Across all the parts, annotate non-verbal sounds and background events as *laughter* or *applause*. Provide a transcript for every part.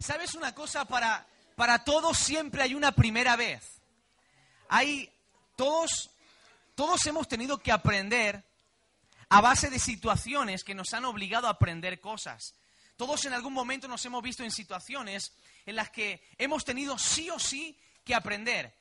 ¿Sabes una cosa? Para, para todos siempre hay una primera vez. Hay todos, todos hemos tenido que aprender a base de situaciones que nos han obligado a aprender cosas. Todos en algún momento nos hemos visto en situaciones en las que hemos tenido sí o sí que aprender.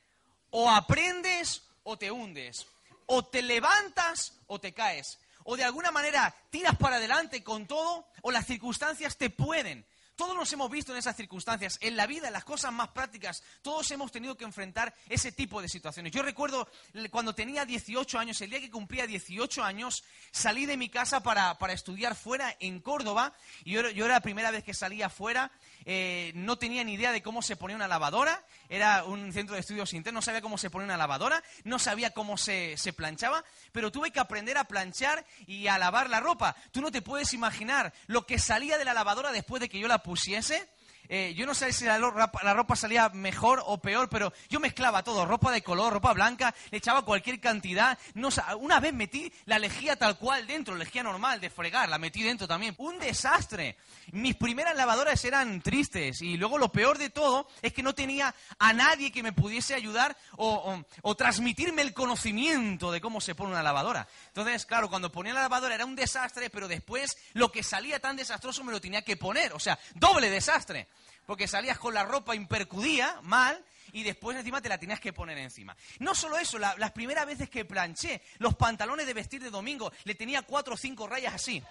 O aprendes o te hundes. O te levantas o te caes. O de alguna manera tiras para adelante con todo o las circunstancias te pueden. Todos nos hemos visto en esas circunstancias. En la vida, en las cosas más prácticas, todos hemos tenido que enfrentar ese tipo de situaciones. Yo recuerdo cuando tenía 18 años, el día que cumplía 18 años, salí de mi casa para, estudiar fuera en Córdoba. Y yo, yo, era la primera vez que salía fuera eh, no tenía ni idea de cómo se ponía una lavadora, era un centro de estudios internos, no sabía cómo se ponía una lavadora, no sabía cómo se, se planchaba, pero tuve que aprender a planchar y a lavar la ropa. Tú no te puedes imaginar lo que salía de la lavadora después de que yo la pusiese. Eh, yo no sé si la, ropa salía mejor o peor, pero yo mezclaba todo, ropa de color, ropa blanca, le echaba cualquier cantidad. No, una vez metí la lejía tal cual dentro, lejía normal de fregar, la metí dentro también. Un desastre. Mis primeras lavadoras eran tristes y luego lo peor de todo es que no tenía a nadie que me pudiese ayudar o, o transmitirme el conocimiento de cómo se pone una lavadora. Entonces, claro, cuando ponía la lavadora era un desastre, pero después lo que salía tan desastroso me lo tenía que poner. O sea, doble desastre porque salías con la ropa impercudía, mal, y después encima te la tenías que poner encima. No solo eso, las primeras veces que planché los pantalones de vestir de domingo, le tenía cuatro o cinco rayas así.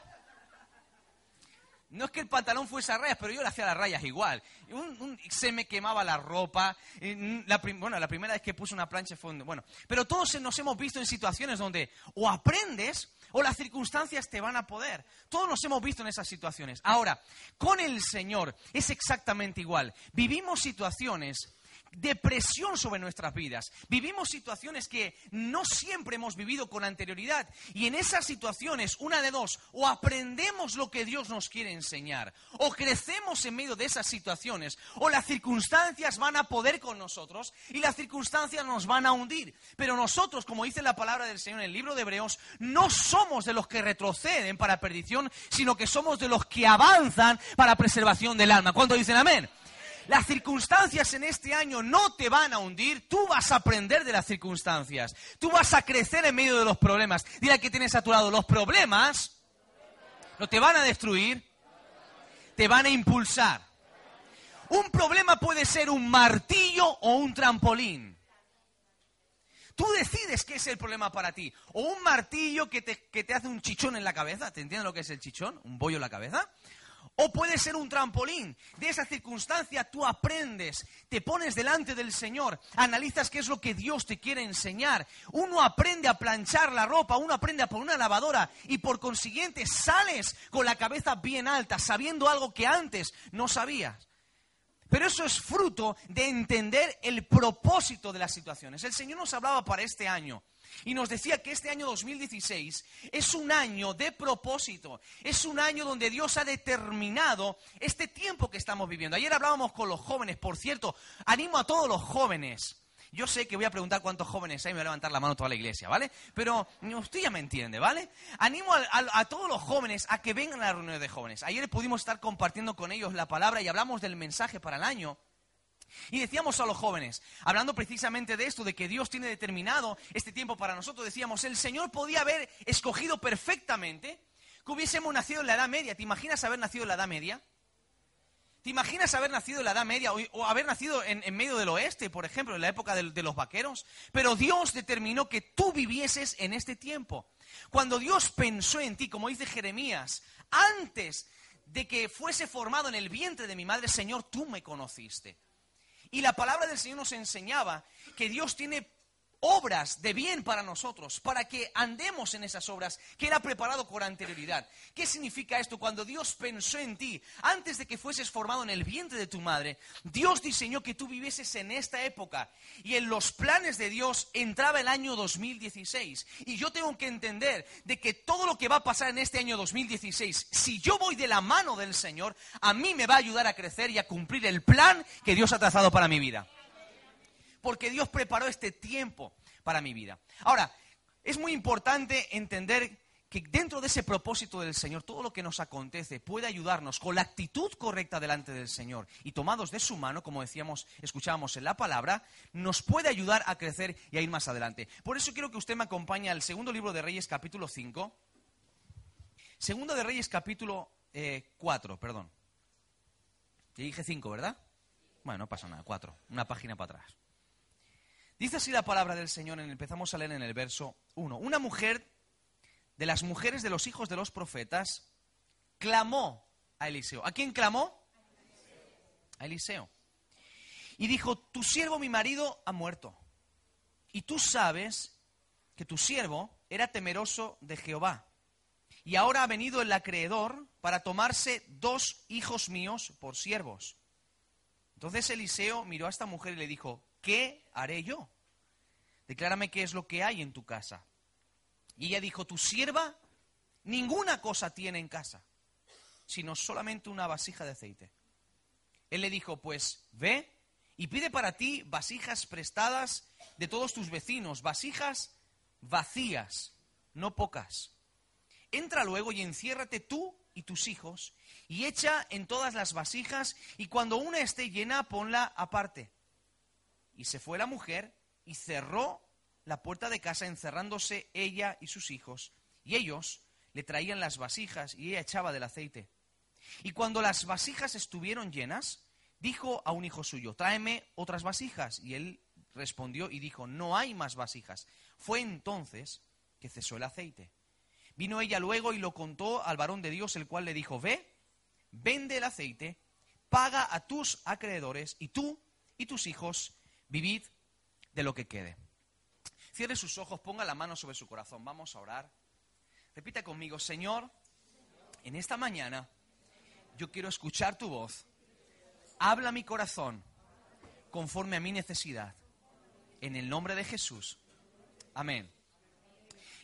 No es que el pantalón fuese a rayas, pero yo le hacía las rayas igual. se me quemaba la ropa. La, bueno, la primera vez que puse una plancha fue... Bueno, pero todos nos hemos visto en situaciones donde o aprendes o las circunstancias te van a poder. Todos nos hemos visto en esas situaciones. Ahora, con el Señor es exactamente igual. Vivimos situaciones depresión sobre nuestras vidas. Vivimos situaciones que no siempre hemos vivido con anterioridad. Y en esas situaciones, una de dos, o aprendemos lo que Dios nos quiere enseñar, o crecemos en medio de esas situaciones, o las circunstancias van a poder con nosotros y las circunstancias nos van a hundir. Pero nosotros, como dice la palabra del Señor en el libro de Hebreos, no somos de los que retroceden para perdición, sino que somos de los que avanzan para preservación del alma. ¿Cuánto dicen amén? Las circunstancias en este año no te van a hundir, tú vas a aprender de las circunstancias, tú vas a crecer en medio de los problemas. Dile que tienes a tu lado, los problemas no te van a destruir, te van a impulsar. Un problema puede ser un martillo o un trampolín. Tú decides qué es el problema para ti. O un martillo que te, que te hace un chichón en la cabeza. ¿Te entiendes lo que es el chichón? Un bollo en la cabeza. O puede ser un trampolín. De esa circunstancia tú aprendes, te pones delante del Señor, analizas qué es lo que Dios te quiere enseñar. Uno aprende a planchar la ropa, uno aprende a poner una lavadora y por consiguiente sales con la cabeza bien alta, sabiendo algo que antes no sabías. Pero eso es fruto de entender el propósito de las situaciones. El Señor nos hablaba para este año y nos decía que este año 2016 es un año de propósito, es un año donde Dios ha determinado este tiempo que estamos viviendo. Ayer hablábamos con los jóvenes, por cierto, animo a todos los jóvenes. Yo sé que voy a preguntar cuántos jóvenes hay, me voy a levantar la mano toda la iglesia, ¿vale? Pero usted ya me entiende, ¿vale? Animo a, a todos los jóvenes a que vengan a la reunión de jóvenes. Ayer pudimos estar compartiendo con ellos la palabra y hablamos del mensaje para el año. Y decíamos a los jóvenes, hablando precisamente de esto, de que Dios tiene determinado este tiempo para nosotros, decíamos, el Señor podía haber escogido perfectamente que hubiésemos nacido en la Edad Media. ¿Te imaginas haber nacido en la Edad Media? ¿Te imaginas haber nacido en la Edad Media o, haber nacido en, medio del oeste, por ejemplo, en la época de los vaqueros? Pero Dios determinó que tú vivieses en este tiempo. Cuando Dios pensó en ti, como dice Jeremías, antes de que fuese formado en el vientre de mi madre, Señor, tú me conociste. Y la palabra del Señor nos enseñaba que Dios tiene obras de bien para nosotros, para que andemos en esas obras que Él ha preparado con anterioridad. ¿Qué significa esto? Cuando Dios pensó en ti, antes de que fueses formado en el vientre de tu madre, Dios diseñó que tú vivieses en esta época y en los planes de Dios entraba el año 2016. Y yo tengo que entender de que todo lo que va a pasar en este año 2016, si yo voy de la mano del Señor, a mí me va a ayudar a crecer y a cumplir el plan que Dios ha trazado para mi vida porque Dios preparó este tiempo para mi vida. Ahora, es muy importante entender que dentro de ese propósito del Señor, todo lo que nos acontece puede ayudarnos con la actitud correcta delante del Señor y tomados de su mano, como decíamos, escuchábamos en la palabra, nos puede ayudar a crecer y a ir más adelante. Por eso quiero que usted me acompañe al segundo libro de Reyes, capítulo 5. Segundo de Reyes, capítulo 4, eh, perdón. Te dije 5, ¿verdad? Bueno, no pasa nada, 4, una página para atrás. Dice así la palabra del Señor, empezamos a leer en el verso 1. Una mujer de las mujeres de los hijos de los profetas, clamó a Eliseo. ¿A quién clamó? A Eliseo. Y dijo, tu siervo, mi marido, ha muerto. Y tú sabes que tu siervo era temeroso de Jehová. Y ahora ha venido el acreedor para tomarse dos hijos míos por siervos. Entonces Eliseo miró a esta mujer y le dijo, ¿qué haré yo? Declárame qué es lo que hay en tu casa. Y ella dijo, tu sierva ninguna cosa tiene en casa, sino solamente una vasija de aceite. Él le dijo, pues ve y pide para ti vasijas prestadas de todos tus vecinos, vasijas vacías, no pocas. Entra luego y enciérrate tú y tus hijos y echa en todas las vasijas y cuando una esté llena ponla aparte. Y se fue la mujer y cerró la puerta de casa encerrándose ella y sus hijos, y ellos le traían las vasijas y ella echaba del aceite. Y cuando las vasijas estuvieron llenas, dijo a un hijo suyo, tráeme otras vasijas. Y él respondió y dijo, no hay más vasijas. Fue entonces que cesó el aceite. Vino ella luego y lo contó al varón de Dios, el cual le dijo, ve, vende el aceite, paga a tus acreedores, y tú y tus hijos vivid de lo que quede. Cierre sus ojos, ponga la mano sobre su corazón. Vamos a orar. Repita conmigo, Señor, en esta mañana yo quiero escuchar tu voz. Habla mi corazón conforme a mi necesidad. En el nombre de Jesús. Amén.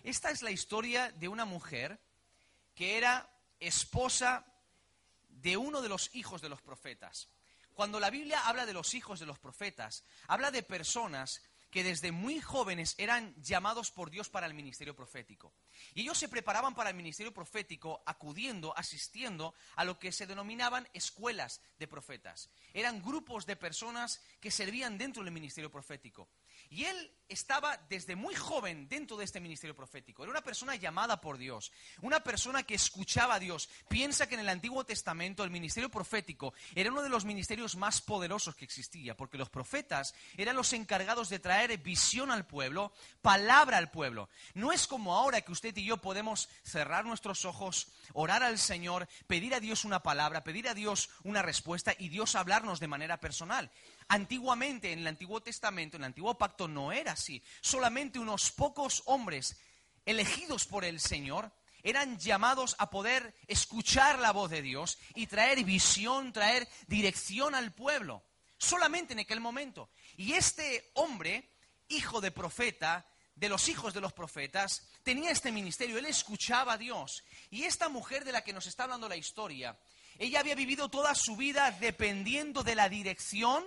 Esta es la historia de una mujer que era esposa de uno de los hijos de los profetas. Cuando la Biblia habla de los hijos de los profetas, habla de personas que desde muy jóvenes eran llamados por Dios para el ministerio profético. Y ellos se preparaban para el ministerio profético acudiendo, asistiendo a lo que se denominaban escuelas de profetas. Eran grupos de personas que servían dentro del ministerio profético. Y él estaba desde muy joven dentro de este ministerio profético. Era una persona llamada por Dios, una persona que escuchaba a Dios. Piensa que en el Antiguo Testamento el ministerio profético era uno de los ministerios más poderosos que existía, porque los profetas eran los encargados de traer visión al pueblo, palabra al pueblo. No es como ahora que usted y yo podemos cerrar nuestros ojos, orar al Señor, pedir a Dios una palabra, pedir a Dios una respuesta y Dios hablarnos de manera personal. Antiguamente, en el Antiguo Testamento, en el Antiguo Pacto, no era así. Solamente unos pocos hombres elegidos por el Señor eran llamados a poder escuchar la voz de Dios y traer visión, traer dirección al pueblo. Solamente en aquel momento. Y este hombre, hijo de profeta, de los hijos de los profetas, tenía este ministerio, él escuchaba a Dios. Y esta mujer de la que nos está hablando la historia, ella había vivido toda su vida dependiendo de la dirección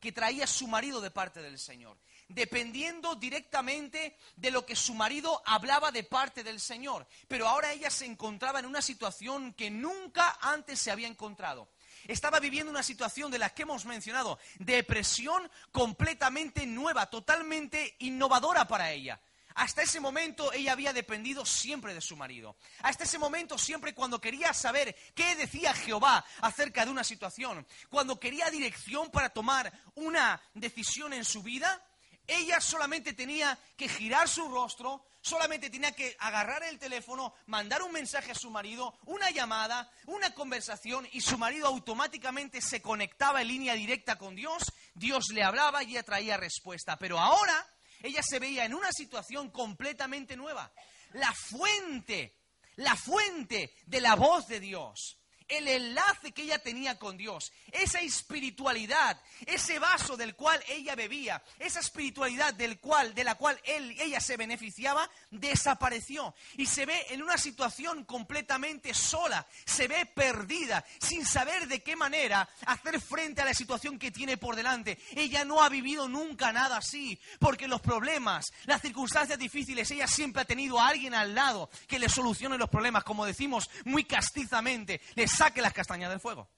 que traía su marido de parte del Señor, dependiendo directamente de lo que su marido hablaba de parte del Señor. Pero ahora ella se encontraba en una situación que nunca antes se había encontrado. Estaba viviendo una situación de la que hemos mencionado, depresión completamente nueva, totalmente innovadora para ella. Hasta ese momento ella había dependido siempre de su marido. Hasta ese momento siempre cuando quería saber qué decía Jehová acerca de una situación, cuando quería dirección para tomar una decisión en su vida, ella solamente tenía que girar su rostro, solamente tenía que agarrar el teléfono, mandar un mensaje a su marido, una llamada, una conversación y su marido automáticamente se conectaba en línea directa con Dios, Dios le hablaba y ella traía respuesta. Pero ahora ella se veía en una situación completamente nueva. La fuente, la fuente de la voz de Dios el enlace que ella tenía con Dios, esa espiritualidad, ese vaso del cual ella bebía, esa espiritualidad del cual, de la cual él, ella se beneficiaba, desapareció y se ve en una situación completamente sola, se ve perdida, sin saber de qué manera hacer frente a la situación que tiene por delante. Ella no ha vivido nunca nada así, porque los problemas, las circunstancias difíciles, ella siempre ha tenido a alguien al lado que le solucione los problemas, como decimos muy castizamente, saque las castañas del fuego.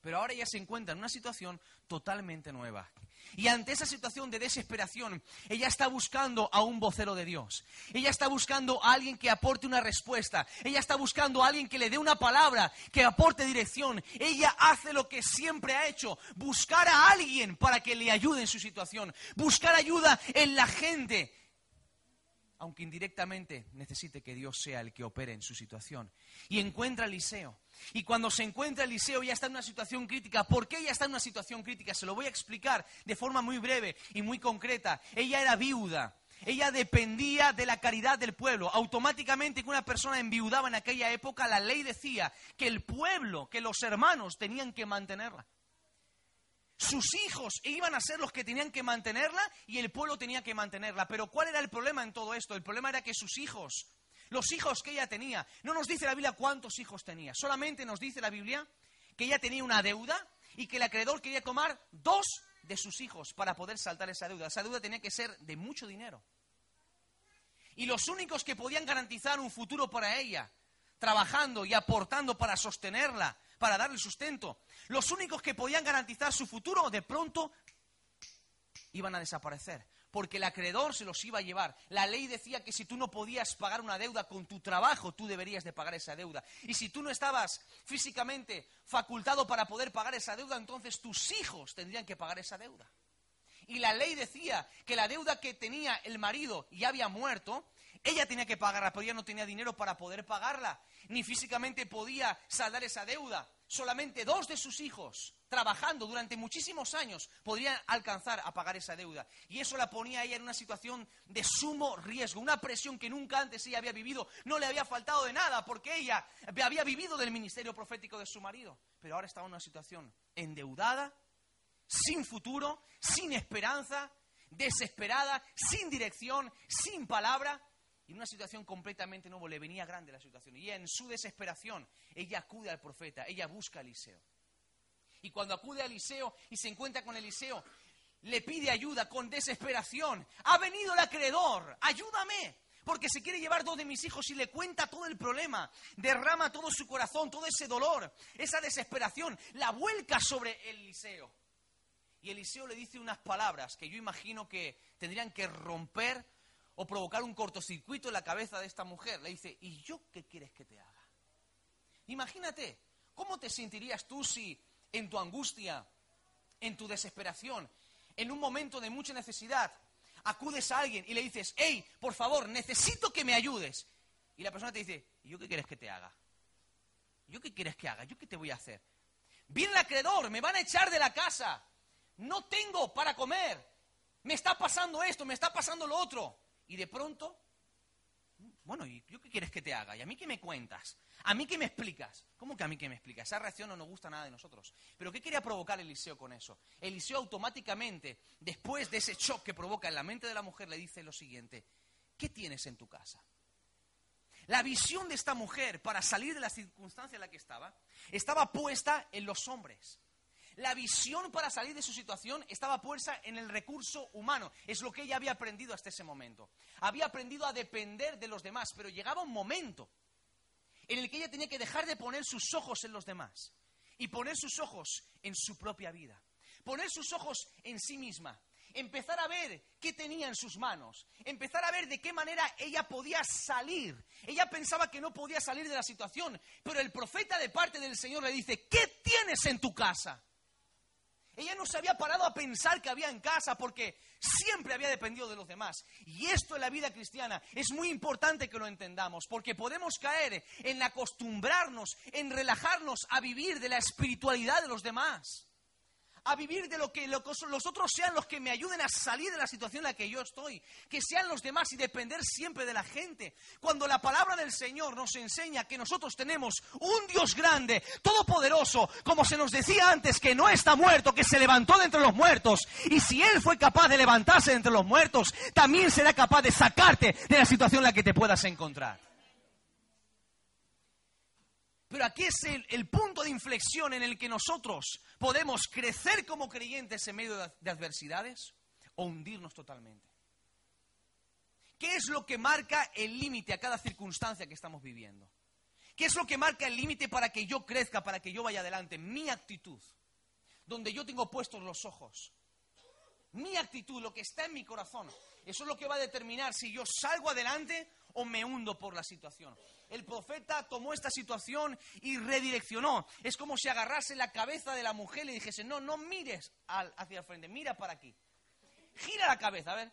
Pero ahora ella se encuentra en una situación totalmente nueva. Y ante esa situación de desesperación, ella está buscando a un vocero de Dios. Ella está buscando a alguien que aporte una respuesta. Ella está buscando a alguien que le dé una palabra, que aporte dirección. Ella hace lo que siempre ha hecho, buscar a alguien para que le ayude en su situación. Buscar ayuda en la gente aunque indirectamente necesite que Dios sea el que opere en su situación. Y encuentra a Eliseo. Y cuando se encuentra Eliseo ya está en una situación crítica. ¿Por qué ella está en una situación crítica? Se lo voy a explicar de forma muy breve y muy concreta. Ella era viuda. Ella dependía de la caridad del pueblo. Automáticamente que una persona enviudaba en aquella época, la ley decía que el pueblo, que los hermanos tenían que mantenerla. Sus hijos iban a ser los que tenían que mantenerla y el pueblo tenía que mantenerla. Pero ¿cuál era el problema en todo esto? El problema era que sus hijos, los hijos que ella tenía, no nos dice la Biblia cuántos hijos tenía, solamente nos dice la Biblia que ella tenía una deuda y que el acreedor quería tomar dos de sus hijos para poder saltar esa deuda. Esa deuda tenía que ser de mucho dinero. Y los únicos que podían garantizar un futuro para ella, trabajando y aportando para sostenerla, para darle sustento. Los únicos que podían garantizar su futuro de pronto iban a desaparecer, porque el acreedor se los iba a llevar. La ley decía que si tú no podías pagar una deuda con tu trabajo, tú deberías de pagar esa deuda. Y si tú no estabas físicamente facultado para poder pagar esa deuda, entonces tus hijos tendrían que pagar esa deuda. Y la ley decía que la deuda que tenía el marido ya había muerto, ella tenía que pagarla, pero ella no tenía dinero para poder pagarla, ni físicamente podía saldar esa deuda. Solamente dos de sus hijos, trabajando durante muchísimos años, podrían alcanzar a pagar esa deuda. Y eso la ponía a ella en una situación de sumo riesgo, una presión que nunca antes ella había vivido. No le había faltado de nada, porque ella había vivido del ministerio profético de su marido. Pero ahora estaba en una situación endeudada, sin futuro, sin esperanza, desesperada, sin dirección, sin palabra en una situación completamente nueva, le venía grande la situación. Y en su desesperación, ella acude al profeta, ella busca a Eliseo. Y cuando acude a Eliseo y se encuentra con Eliseo, le pide ayuda con desesperación. Ha venido el acreedor, ayúdame. Porque se quiere llevar dos de mis hijos y le cuenta todo el problema. Derrama todo su corazón, todo ese dolor, esa desesperación, la vuelca sobre Eliseo. Y Eliseo le dice unas palabras que yo imagino que tendrían que romper o provocar un cortocircuito en la cabeza de esta mujer. Le dice, ¿y yo qué quieres que te haga? Imagínate, ¿cómo te sentirías tú si en tu angustia, en tu desesperación, en un momento de mucha necesidad, acudes a alguien y le dices, hey, por favor, necesito que me ayudes? Y la persona te dice, ¿y yo qué quieres que te haga? ¿Yo qué quieres que haga? ¿Yo qué te voy a hacer? Viene el acreedor, me van a echar de la casa. No tengo para comer. Me está pasando esto, me está pasando lo otro. Y de pronto, bueno, ¿y yo qué quieres que te haga? ¿Y a mí qué me cuentas? ¿A mí qué me explicas? ¿Cómo que a mí qué me explicas? Esa reacción no nos gusta nada de nosotros. Pero ¿qué quería provocar Eliseo con eso? Eliseo automáticamente, después de ese shock que provoca en la mente de la mujer, le dice lo siguiente, ¿qué tienes en tu casa? La visión de esta mujer para salir de la circunstancia en la que estaba, estaba puesta en los hombres. La visión para salir de su situación estaba puesta en el recurso humano. Es lo que ella había aprendido hasta ese momento. Había aprendido a depender de los demás, pero llegaba un momento en el que ella tenía que dejar de poner sus ojos en los demás y poner sus ojos en su propia vida. Poner sus ojos en sí misma. Empezar a ver qué tenía en sus manos. Empezar a ver de qué manera ella podía salir. Ella pensaba que no podía salir de la situación, pero el profeta de parte del Señor le dice, ¿qué tienes en tu casa? Ella no se había parado a pensar que había en casa porque siempre había dependido de los demás. Y esto en la vida cristiana es muy importante que lo entendamos porque podemos caer en acostumbrarnos, en relajarnos a vivir de la espiritualidad de los demás. A vivir de lo que los otros sean los que me ayuden a salir de la situación en la que yo estoy, que sean los demás y depender siempre de la gente. Cuando la palabra del Señor nos enseña que nosotros tenemos un Dios grande, todopoderoso, como se nos decía antes, que no está muerto, que se levantó de entre los muertos, y si Él fue capaz de levantarse de entre los muertos, también será capaz de sacarte de la situación en la que te puedas encontrar. Pero aquí es el, punto de inflexión en el que nosotros podemos crecer como creyentes en medio de, de adversidades o hundirnos totalmente. ¿Qué es lo que marca el límite a cada circunstancia que estamos viviendo? ¿Qué es lo que marca el límite para que yo crezca, para que yo vaya adelante? Mi actitud, donde yo tengo puestos los ojos. Mi actitud, lo que está en mi corazón. Eso es lo que va a determinar si yo salgo adelante o me hundo por la situación. El profeta tomó esta situación y redireccionó. Es como si agarrase la cabeza de la mujer y le dijese, no, no mires hacia el frente, mira para aquí. Gira la cabeza, a ver.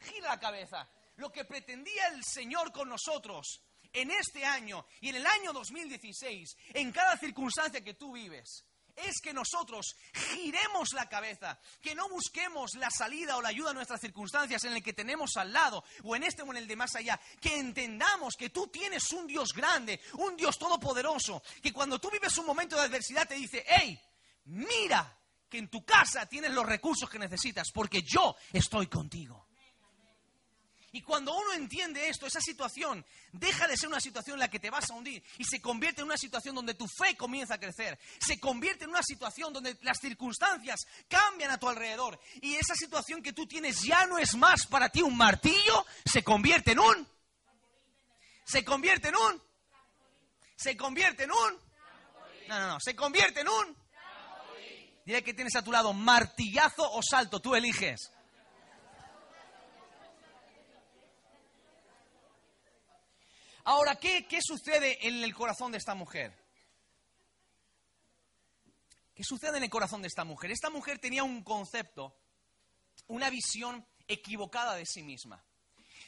Gira la cabeza. Lo que pretendía el Señor con nosotros en este año y en el año 2016, en cada circunstancia que tú vives, es que nosotros giremos la cabeza, que no busquemos la salida o la ayuda a nuestras circunstancias en el que tenemos al lado o en este o en el de más allá, que entendamos que tú tienes un Dios grande, un Dios todopoderoso, que cuando tú vives un momento de adversidad te dice, hey, mira que en tu casa tienes los recursos que necesitas, porque yo estoy contigo. Y cuando uno entiende esto, esa situación deja de ser una situación en la que te vas a hundir y se convierte en una situación donde tu fe comienza a crecer. Se convierte en una situación donde las circunstancias cambian a tu alrededor. Y esa situación que tú tienes ya no es más para ti un martillo, se convierte en un... Se convierte en un... Se convierte en un... No, no, no, se convierte en un... Dile que tienes a tu lado martillazo o salto, tú eliges. Ahora, ¿qué, sucede en el corazón de esta mujer? ¿Qué sucede en el corazón de esta mujer? Esta mujer tenía un concepto, una visión equivocada de sí misma.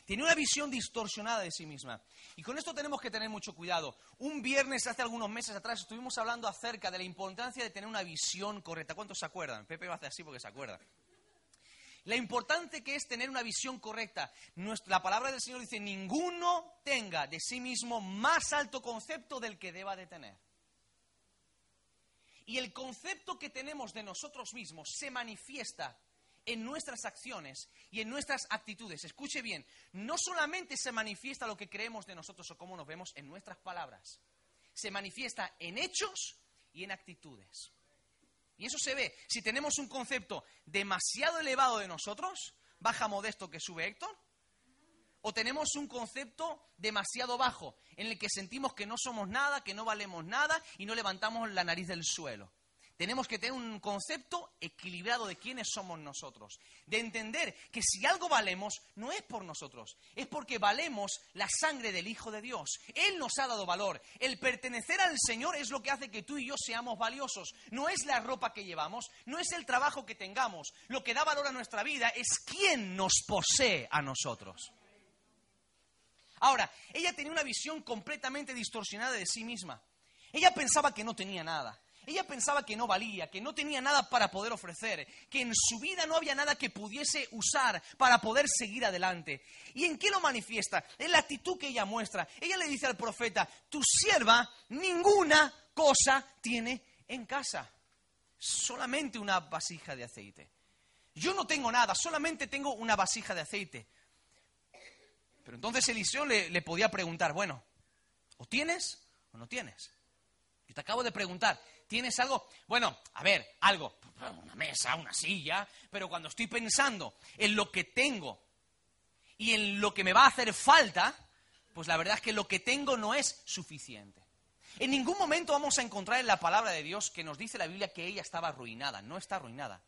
Tenía una visión distorsionada de sí misma. Y con esto tenemos que tener mucho cuidado. Un viernes, hace algunos meses atrás, estuvimos hablando acerca de la importancia de tener una visión correcta. ¿Cuántos se acuerdan? Pepe va a hacer así porque se acuerda. La importante que es tener una visión correcta. la palabra del Señor dice, ninguno tenga de sí mismo más alto concepto del que deba de tener. Y el concepto que tenemos de nosotros mismos se manifiesta en nuestras acciones y en nuestras actitudes. Escuche bien, no solamente se manifiesta lo que creemos de nosotros o cómo nos vemos en nuestras palabras, se manifiesta en hechos y en actitudes. Y eso se ve. Si tenemos un concepto demasiado elevado de nosotros, baja modesto que sube Héctor, o tenemos un concepto demasiado bajo, en el que sentimos que no somos nada, que no valemos nada y no levantamos la nariz del suelo. Tenemos que tener un concepto equilibrado de quiénes somos nosotros, de entender que si algo valemos no es por nosotros, es porque valemos la sangre del Hijo de Dios. Él nos ha dado valor. El pertenecer al Señor es lo que hace que tú y yo seamos valiosos. No es la ropa que llevamos, no es el trabajo que tengamos. Lo que da valor a nuestra vida es quién nos posee a nosotros. Ahora, ella tenía una visión completamente distorsionada de sí misma. Ella pensaba que no tenía nada. Ella pensaba que no valía, que no tenía nada para poder ofrecer, que en su vida no había nada que pudiese usar para poder seguir adelante. ¿Y en qué lo manifiesta? En la actitud que ella muestra. Ella le dice al profeta, tu sierva ninguna cosa tiene en casa, solamente una vasija de aceite. Yo no tengo nada, solamente tengo una vasija de aceite. Pero entonces Eliseo le, le podía preguntar, bueno, ¿o tienes o no tienes? Yo te acabo de preguntar, ¿tienes algo? Bueno, a ver, algo, una mesa, una silla, pero cuando estoy pensando en lo que tengo y en lo que me va a hacer falta, pues la verdad es que lo que tengo no es suficiente. En ningún momento vamos a encontrar en la palabra de Dios que nos dice la Biblia que ella estaba arruinada, no está arruinada.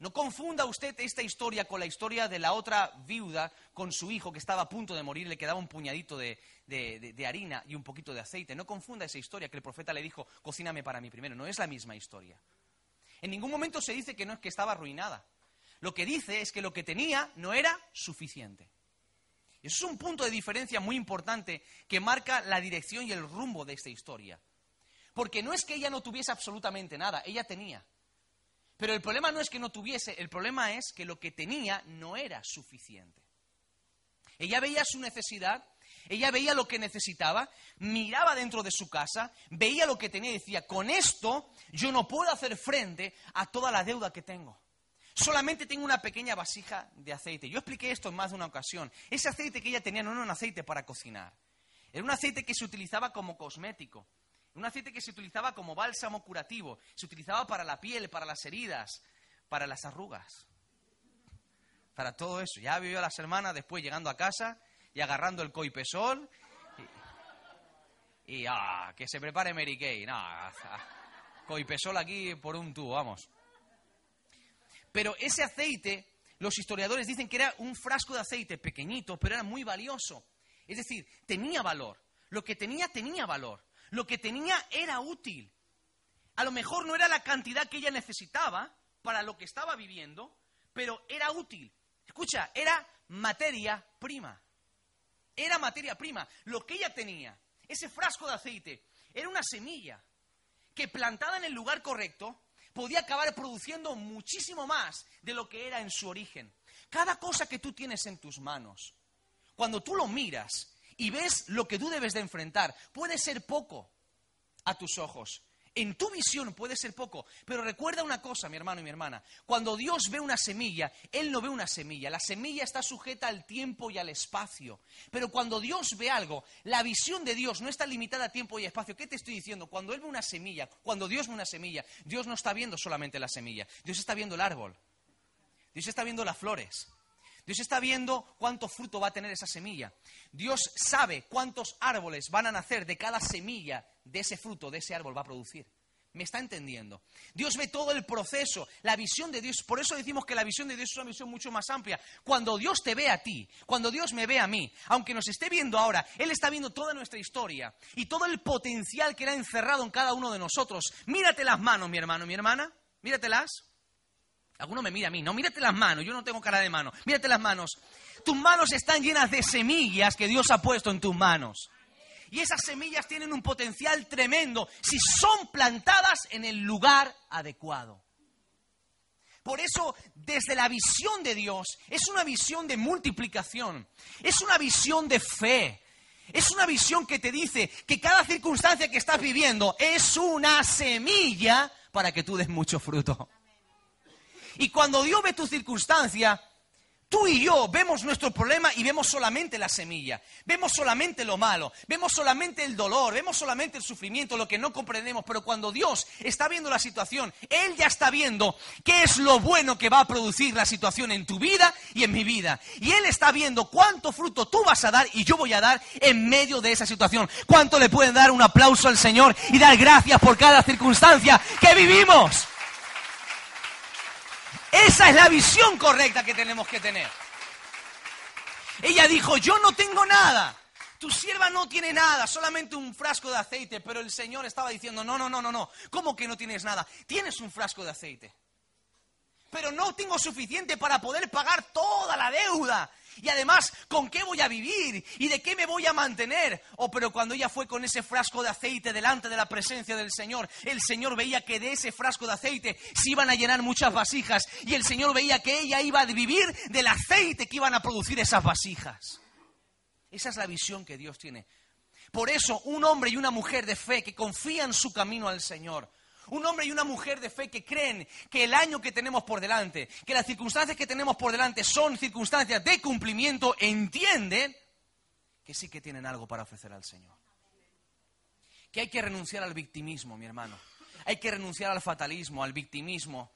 No confunda usted esta historia con la historia de la otra viuda con su hijo que estaba a punto de morir, le quedaba un puñadito de, harina y un poquito de aceite. No confunda esa historia que el profeta le dijo, cocíname para mí primero. No es la misma historia. En ningún momento se dice que no es que estaba arruinada. Lo que dice es que lo que tenía no era suficiente. Eso es un punto de diferencia muy importante que marca la dirección y el rumbo de esta historia. Porque no es que ella no tuviese absolutamente nada, ella tenía. Pero el problema no es que no tuviese, el problema es que lo que tenía no era suficiente. Ella veía su necesidad, ella veía lo que necesitaba, miraba dentro de su casa, veía lo que tenía y decía, con esto yo no puedo hacer frente a toda la deuda que tengo. Solamente tengo una pequeña vasija de aceite. Yo expliqué esto en más de una ocasión. Ese aceite que ella tenía no era un aceite para cocinar. Era un aceite que se utilizaba como cosmético. Un aceite que se utilizaba como bálsamo curativo. Se utilizaba para la piel, para las heridas, para las arrugas. Para todo eso. Ya vivió la semana después llegando a casa y agarrando el coipesol. Y, ah, que se prepare Mary Kay. No, coipesol aquí por un tubo, vamos. Pero ese aceite, los historiadores dicen que era un frasco de aceite pequeñito, pero era muy valioso. Es decir, tenía valor. Lo que tenía tenía valor. Lo que tenía era útil. A lo mejor no era la cantidad que ella necesitaba para lo que estaba viviendo, pero era útil. Escucha, era materia prima. Era materia prima. Lo que ella tenía, ese frasco de aceite, era una semilla que plantada en el lugar correcto podía acabar produciendo muchísimo más de lo que era en su origen. Cada cosa que tú tienes en tus manos, cuando tú lo miras y ves lo que tú debes de enfrentar, puede ser poco a tus ojos, en tu visión puede ser poco, pero recuerda una cosa, mi hermano y mi hermana. Cuando Dios ve una semilla, Él no ve una semilla. La semilla está sujeta al tiempo y al espacio. Pero cuando Dios ve algo, la visión de Dios no está limitada a tiempo y espacio. ¿Qué te estoy diciendo? Cuando Él ve una semilla, cuando Dios ve una semilla, Dios no está viendo solamente la semilla. Dios está viendo el árbol. Dios está viendo las flores. Dios está viendo cuánto fruto va a tener esa semilla. Dios sabe cuántos árboles van a nacer de cada semilla de ese fruto, de ese árbol va a producir. ¿Me está entendiendo? Dios ve todo el proceso, la visión de Dios. Por eso decimos que la visión de Dios es una visión mucho más amplia. Cuando Dios te ve a ti, cuando Dios me ve a mí, aunque nos esté viendo ahora, Él está viendo toda nuestra historia y todo el potencial que era encerrado en cada uno de nosotros. Mírate las manos, mi hermano, mi hermana. Míratelas. Alguno me mira a mí. No, mírate las manos. Yo no tengo cara de mano. Mírate las manos. Tus manos están llenas de semillas que Dios ha puesto en tus manos. Y esas semillas tienen un potencial tremendo si son plantadas en el lugar adecuado. Por eso, desde la visión de Dios, es una visión de multiplicación, es una visión de fe, es una visión que te dice que cada circunstancia que estás viviendo es una semilla para que tú des mucho fruto. Y cuando Dios ve tu circunstancia, Tú y yo vemos nuestro problema y vemos solamente la semilla, vemos solamente lo malo, vemos solamente el dolor, vemos solamente el sufrimiento, lo que no comprendemos, pero cuando Dios está viendo la situación, Él ya está viendo qué es lo bueno que va a producir la situación en tu vida y en mi vida. Y Él está viendo cuánto fruto tú vas a dar y yo voy a dar en medio de esa situación. ¿Cuánto le pueden dar un aplauso al Señor y dar gracias por cada circunstancia que vivimos? Esa es la visión correcta que tenemos que tener. Ella dijo, yo no tengo nada. Tu sierva no tiene nada, solamente un frasco de aceite. Pero el Señor estaba diciendo, no, no, no, no, no. ¿Cómo que no tienes nada? Tienes un frasco de aceite. Pero no tengo suficiente para poder pagar toda la deuda. Y además, ¿con qué voy a vivir? ¿Y de qué me voy a mantener? Oh, pero cuando ella fue con ese frasco de aceite delante de la presencia del Señor, el Señor veía que de ese frasco de aceite se iban a llenar muchas vasijas. Y el Señor veía que ella iba a vivir del aceite que iban a producir esas vasijas. Esa es la visión que Dios tiene. Por eso, un hombre y una mujer de fe que confían su camino al Señor, un hombre y una mujer de fe que creen que el año que tenemos por delante, que las circunstancias que tenemos por delante son circunstancias de cumplimiento, entienden que sí que tienen algo para ofrecer al Señor. Que hay que renunciar al victimismo, mi hermano. Hay que renunciar al fatalismo, al victimismo,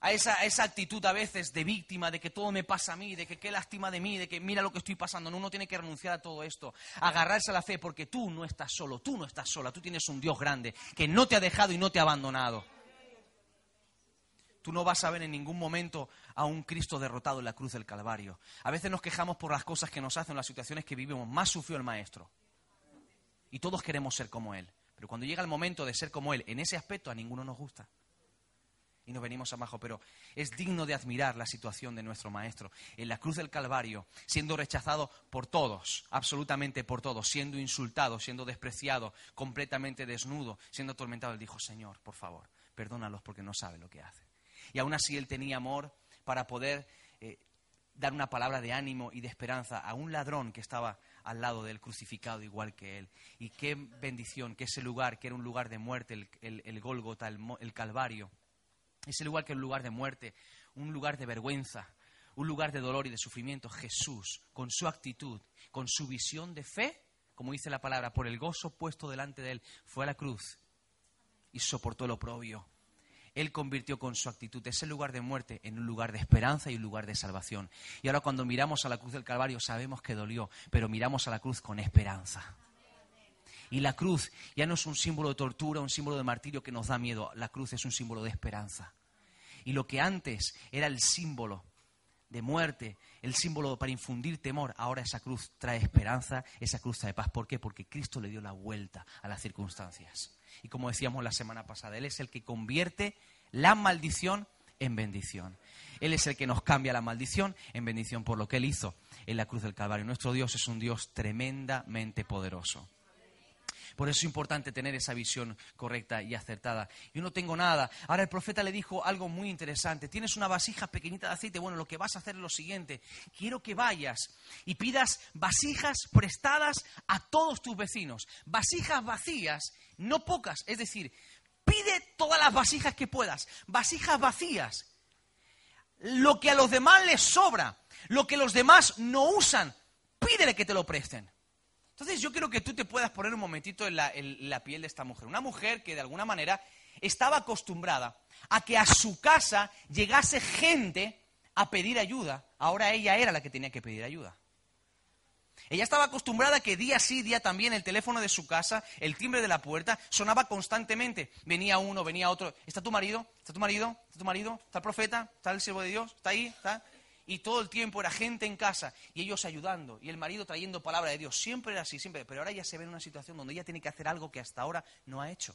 a esa, esa, actitud a veces de víctima, de que todo me pasa a mí, de que qué lástima de mí, de que mira lo que estoy pasando. No, uno tiene que renunciar a todo esto, agarrarse a la fe, porque tú no estás solo, tú no estás sola, tú tienes un Dios grande que no te ha dejado y no te ha abandonado. Tú no vas a ver en ningún momento a un Cristo derrotado en la cruz del Calvario. A veces nos quejamos por las cosas que nos hacen, las situaciones que vivimos. Más sufrió el Maestro. Y todos queremos ser como Él. Pero cuando llega el momento de ser como Él, en ese aspecto a ninguno nos gusta. Y nos venimos abajo, pero es digno de admirar la situación de nuestro Maestro. En la cruz del Calvario, siendo rechazado por todos, absolutamente por todos, siendo insultado, siendo despreciado, completamente desnudo, siendo atormentado, él dijo, Señor, por favor, perdónalos porque no saben lo que hacen. Y aún así él tenía amor para poder eh, dar una palabra de ánimo y de esperanza a un ladrón que estaba al lado del crucificado igual que él. Y qué bendición que ese lugar, que era un lugar de muerte, el, el, Gólgota, el Calvario, ese lugar que era un lugar de muerte, un lugar de vergüenza, un lugar de dolor y de sufrimiento. Jesús, con su actitud, con su visión de fe, como dice la palabra, por el gozo puesto delante de él, fue a la cruz y soportó el oprobio. Él convirtió con su actitud ese lugar de muerte en un lugar de esperanza y un lugar de salvación. Y ahora cuando miramos a la cruz del Calvario sabemos que dolió, pero miramos a la cruz con esperanza. Y la cruz ya no es un símbolo de tortura, un símbolo de martirio que nos da miedo. La cruz es un símbolo de esperanza. Y lo que antes era el símbolo de muerte, el símbolo para infundir temor, ahora esa cruz trae esperanza, esa cruz trae paz. ¿Por qué? Porque Cristo le dio la vuelta a las circunstancias. Y como decíamos la semana pasada, Él es el que convierte la maldición en bendición. Él es el que nos cambia la maldición en bendición por lo que Él hizo en la cruz del Calvario. Nuestro Dios es un Dios tremendamente poderoso. Por eso es importante tener esa visión correcta y acertada. Yo no tengo nada. Ahora el profeta le dijo algo muy interesante. Tienes una vasija pequeñita de aceite. Bueno, lo que vas a hacer es lo siguiente. Quiero que vayas y pidas vasijas prestadas a todos tus vecinos. Vasijas vacías, no pocas. Es decir, pide todas las vasijas que puedas. Vasijas vacías. Lo que a los demás les sobra, lo que los demás no usan, pídele que te lo presten. Entonces yo quiero que tú te puedas poner un momentito en la, piel de esta mujer. Una mujer que de alguna manera estaba acostumbrada a que a su casa llegase gente a pedir ayuda. Ahora ella era la que tenía que pedir ayuda. Ella estaba acostumbrada a que día sí, día también el teléfono de su casa, el timbre de la puerta, sonaba constantemente. Venía uno, venía otro. ¿Está tu marido? ¿Está tu marido? ¿Está tu marido? ¿Está el profeta? ¿Está el siervo de Dios? ¿Está ahí? ¿Está? Y todo el tiempo era gente en casa y ellos ayudando y el marido trayendo palabra de Dios. Siempre era así, siempre. Pero ahora ya se ve en una situación donde ella tiene que hacer algo que hasta ahora no ha hecho.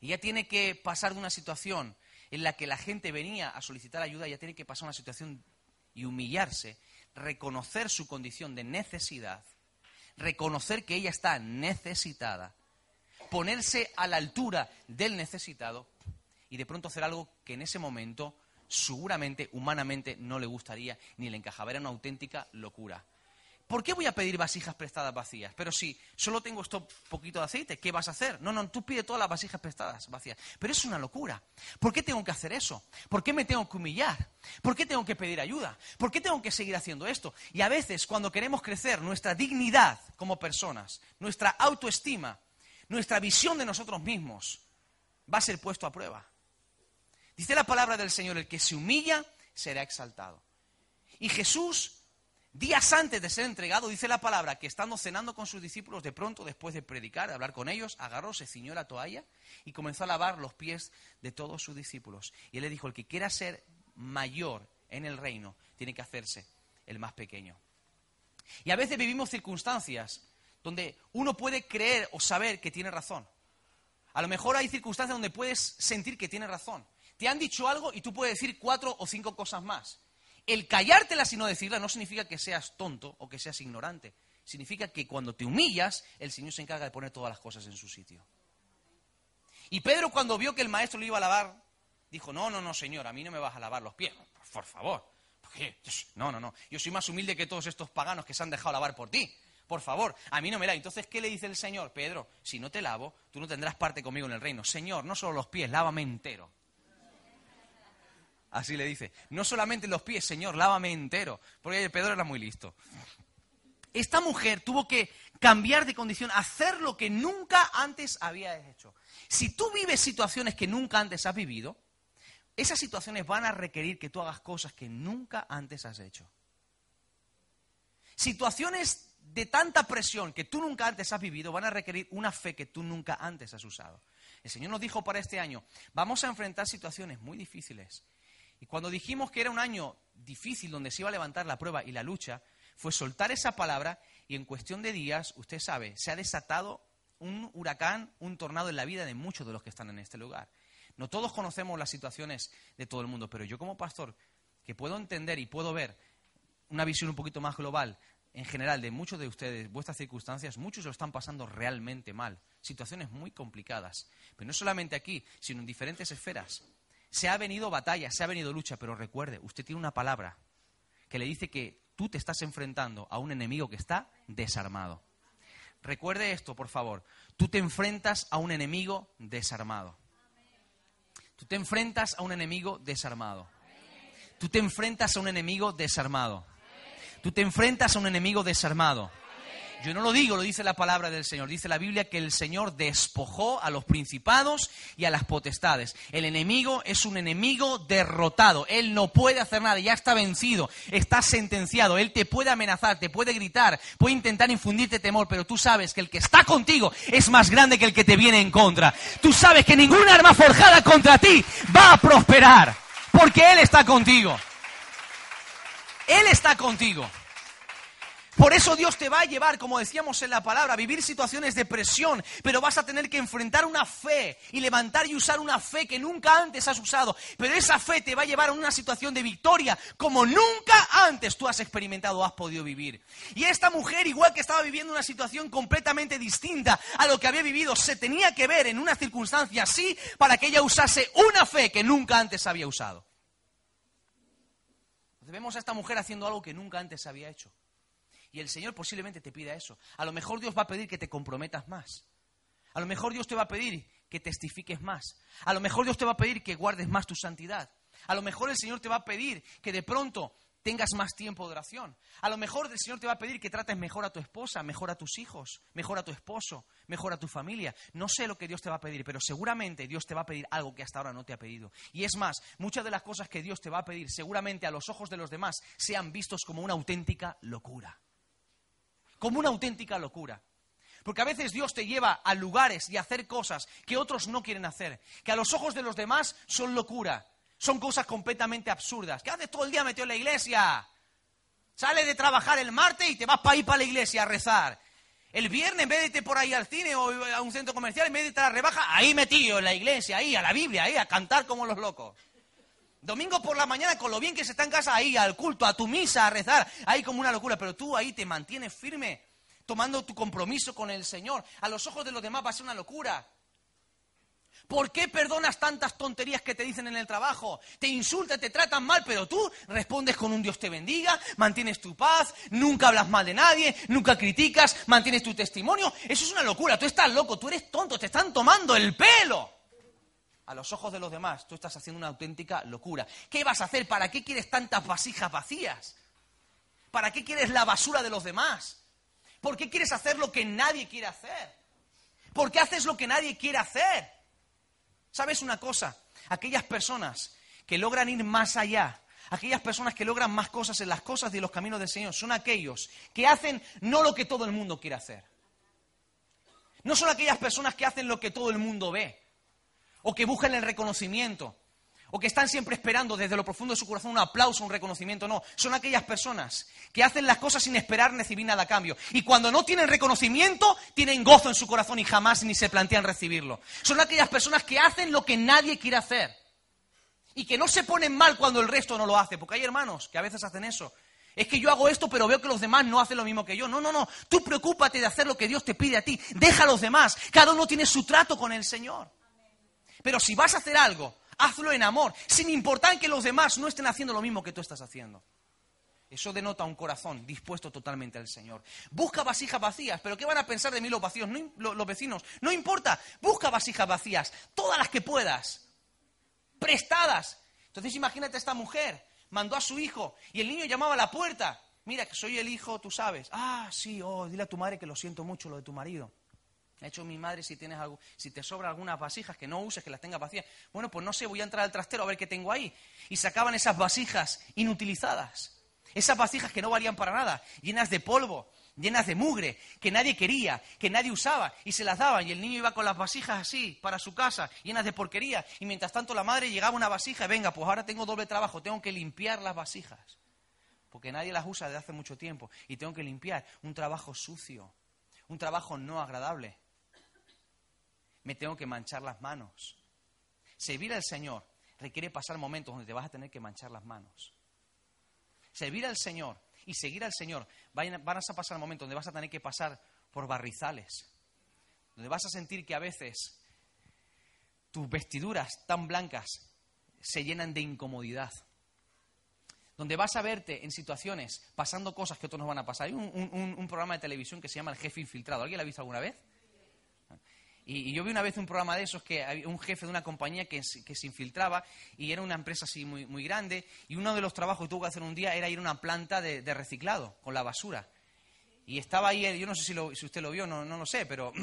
Ella tiene que pasar de una situación en la que la gente venía a solicitar ayuda, ella tiene que pasar a una situación y humillarse, reconocer su condición de necesidad, reconocer que ella está necesitada, ponerse a la altura del necesitado y de pronto hacer algo que en ese momento seguramente humanamente no le gustaría ni le encajaba. Era una auténtica locura. ¿Por qué voy a pedir vasijas prestadas vacías? Pero si solo tengo esto poquito de aceite, ¿qué vas a hacer? No, no, tú pide todas las vasijas prestadas vacías. Pero es una locura. ¿Por qué tengo que hacer eso? ¿Por qué me tengo que humillar? ¿Por qué tengo que pedir ayuda? ¿Por qué tengo que seguir haciendo esto? Y a veces cuando queremos crecer nuestra dignidad como personas, nuestra autoestima, nuestra visión de nosotros mismos, va a ser puesto a prueba. Dice la palabra del Señor, el que se humilla será exaltado. Y Jesús, días antes de ser entregado, dice la palabra que estando cenando con sus discípulos, de pronto, después de predicar, de hablar con ellos, agarró, se ciñó la toalla y comenzó a lavar los pies de todos sus discípulos. Y él le dijo, el que quiera ser mayor en el reino, tiene que hacerse el más pequeño. Y a veces vivimos circunstancias donde uno puede creer o saber que tiene razón. A lo mejor hay circunstancias donde puedes sentir que tiene razón. Te han dicho algo y tú puedes decir cuatro o cinco cosas más. El callártelas y no decirlas no significa que seas tonto o que seas ignorante. Significa que cuando te humillas, el Señor se encarga de poner todas las cosas en su sitio. Y Pedro cuando vio que el maestro lo iba a lavar, dijo, no, no, no, Señor, a mí no me vas a lavar los pies, por favor. No, no, no, yo soy más humilde que todos estos paganos que se han dejado lavar por ti. Por favor, a mí no me la. Entonces, ¿qué le dice el Señor? Pedro, si no te lavo, tú no tendrás parte conmigo en el reino. Señor, no solo los pies, lávame entero. Así le dice. No solamente los pies, Señor, lávame entero. Porque Pedro era muy listo. Esta mujer tuvo que cambiar de condición, hacer lo que nunca antes había hecho. Si tú vives situaciones que nunca antes has vivido, esas situaciones van a requerir que tú hagas cosas que nunca antes has hecho. Situaciones de tanta presión que tú nunca antes has vivido van a requerir una fe que tú nunca antes has usado. El Señor nos dijo para este año, vamos a enfrentar situaciones muy difíciles y cuando dijimos que era un año difícil donde se iba a levantar la prueba y la lucha, fue soltar esa palabra y en cuestión de días, usted sabe, se ha desatado un huracán, un tornado en la vida de muchos de los que están en este lugar. No todos conocemos las situaciones de todo el mundo, pero yo como pastor, que puedo entender y puedo ver una visión un poquito más global en general de muchos de ustedes, vuestras circunstancias, muchos lo están pasando realmente mal. Situaciones muy complicadas. Pero no solamente aquí, sino en diferentes esferas. Se ha venido batalla, se ha venido lucha, pero recuerde, usted tiene una palabra que le dice que tú te estás enfrentando a un enemigo que está desarmado. Recuerde esto, por favor. Tú te enfrentas a un enemigo desarmado. Tú te enfrentas a un enemigo desarmado. Tú te enfrentas a un enemigo desarmado. Tú te enfrentas a un enemigo desarmado. Yo no lo digo, lo dice la palabra del Señor. Dice la Biblia que el Señor despojó a los principados y a las potestades. El enemigo es un enemigo derrotado. Él no puede hacer nada, ya está vencido, está sentenciado. Él te puede amenazar, te puede gritar, puede intentar infundirte temor, pero tú sabes que el que está contigo es más grande que el que te viene en contra. Tú sabes que ninguna arma forjada contra ti va a prosperar, porque Él está contigo. Él está contigo. Por eso Dios te va a llevar, como decíamos en la palabra, a vivir situaciones de presión, pero vas a tener que enfrentar una fe y levantar y usar una fe que nunca antes has usado. Pero esa fe te va a llevar a una situación de victoria como nunca antes tú has experimentado o has podido vivir. Y esta mujer, igual que estaba viviendo una situación completamente distinta a lo que había vivido, se tenía que ver en una circunstancia así para que ella usase una fe que nunca antes había usado. Vemos a esta mujer haciendo algo que nunca antes había hecho. Y el Señor posiblemente te pida eso. A lo mejor Dios va a pedir que te comprometas más. A lo mejor Dios te va a pedir que testifiques más. A lo mejor Dios te va a pedir que guardes más tu santidad. A lo mejor el Señor te va a pedir que de pronto tengas más tiempo de oración. A lo mejor el Señor te va a pedir que trates mejor a tu esposa, mejor a tus hijos, mejor a tu esposo, mejor a tu familia. No sé lo que Dios te va a pedir, pero seguramente Dios te va a pedir algo que hasta ahora no te ha pedido. Y es más, muchas de las cosas que Dios te va a pedir seguramente a los ojos de los demás sean vistos como una auténtica locura como una auténtica locura. Porque a veces Dios te lleva a lugares y a hacer cosas que otros no quieren hacer, que a los ojos de los demás son locura, son cosas completamente absurdas. ¿Qué haces todo el día metido en la iglesia? Sale de trabajar el martes y te vas para ir para la iglesia a rezar. El viernes, en vez de por ahí al cine o a un centro comercial, en vez de a la rebaja, ahí metido en la iglesia, ahí, a la Biblia, ahí, a cantar como los locos. Domingo por la mañana, con lo bien que se está en casa, ahí al culto, a tu misa, a rezar, ahí como una locura, pero tú ahí te mantienes firme, tomando tu compromiso con el Señor. A los ojos de los demás va a ser una locura. ¿Por qué perdonas tantas tonterías que te dicen en el trabajo? Te insultan, te tratan mal, pero tú respondes con un Dios te bendiga, mantienes tu paz, nunca hablas mal de nadie, nunca criticas, mantienes tu testimonio. Eso es una locura, tú estás loco, tú eres tonto, te están tomando el pelo a los ojos de los demás, tú estás haciendo una auténtica locura. ¿Qué vas a hacer? ¿Para qué quieres tantas vasijas vacías? ¿Para qué quieres la basura de los demás? ¿Por qué quieres hacer lo que nadie quiere hacer? ¿Por qué haces lo que nadie quiere hacer? ¿Sabes una cosa? Aquellas personas que logran ir más allá, aquellas personas que logran más cosas en las cosas y los caminos del Señor, son aquellos que hacen no lo que todo el mundo quiere hacer. No son aquellas personas que hacen lo que todo el mundo ve o que buscan el reconocimiento, o que están siempre esperando desde lo profundo de su corazón un aplauso, un reconocimiento. No, son aquellas personas que hacen las cosas sin esperar recibir nada a cambio. Y cuando no tienen reconocimiento, tienen gozo en su corazón y jamás ni se plantean recibirlo. Son aquellas personas que hacen lo que nadie quiere hacer. Y que no se ponen mal cuando el resto no lo hace. Porque hay hermanos que a veces hacen eso. Es que yo hago esto, pero veo que los demás no hacen lo mismo que yo. No, no, no. Tú preocúpate de hacer lo que Dios te pide a ti. Deja a los demás. Cada uno tiene su trato con el Señor. Pero si vas a hacer algo, hazlo en amor, sin importar que los demás no estén haciendo lo mismo que tú estás haciendo. Eso denota un corazón dispuesto totalmente al Señor. Busca vasijas vacías, pero ¿qué van a pensar de mí los vacíos, los vecinos? No importa, busca vasijas vacías, todas las que puedas, prestadas. Entonces imagínate a esta mujer, mandó a su hijo y el niño llamaba a la puerta. Mira, que soy el hijo, tú sabes. Ah, sí, oh, dile a tu madre que lo siento mucho lo de tu marido. Ha hecho mi madre si tienes algo, si te sobra algunas vasijas que no uses, que las tengas vacías. Bueno, pues no sé, voy a entrar al trastero a ver qué tengo ahí. Y sacaban esas vasijas inutilizadas. Esas vasijas que no valían para nada, llenas de polvo, llenas de mugre, que nadie quería, que nadie usaba, y se las daban, y el niño iba con las vasijas así, para su casa, llenas de porquería, y mientras tanto la madre llegaba una vasija, y venga, pues ahora tengo doble trabajo, tengo que limpiar las vasijas, porque nadie las usa desde hace mucho tiempo, y tengo que limpiar un trabajo sucio, un trabajo no agradable. Me tengo que manchar las manos. Servir al Señor requiere pasar momentos donde te vas a tener que manchar las manos. Servir al Señor y seguir al Señor, van a pasar momentos donde vas a tener que pasar por barrizales, donde vas a sentir que a veces tus vestiduras tan blancas se llenan de incomodidad, donde vas a verte en situaciones pasando cosas que otros nos van a pasar. Hay un, programa de televisión que se llama El Jefe Infiltrado. ¿Alguien lo ha visto alguna vez? Y, yo vi una vez un programa de esos que había un jefe de una compañía que, se infiltraba y era una empresa así muy, muy grande y uno de los trabajos que tuvo que hacer un día era ir a una planta de, reciclado con la basura. Y estaba ahí, yo no sé si, si usted lo vio, no, no lo sé, pero... *clears throat*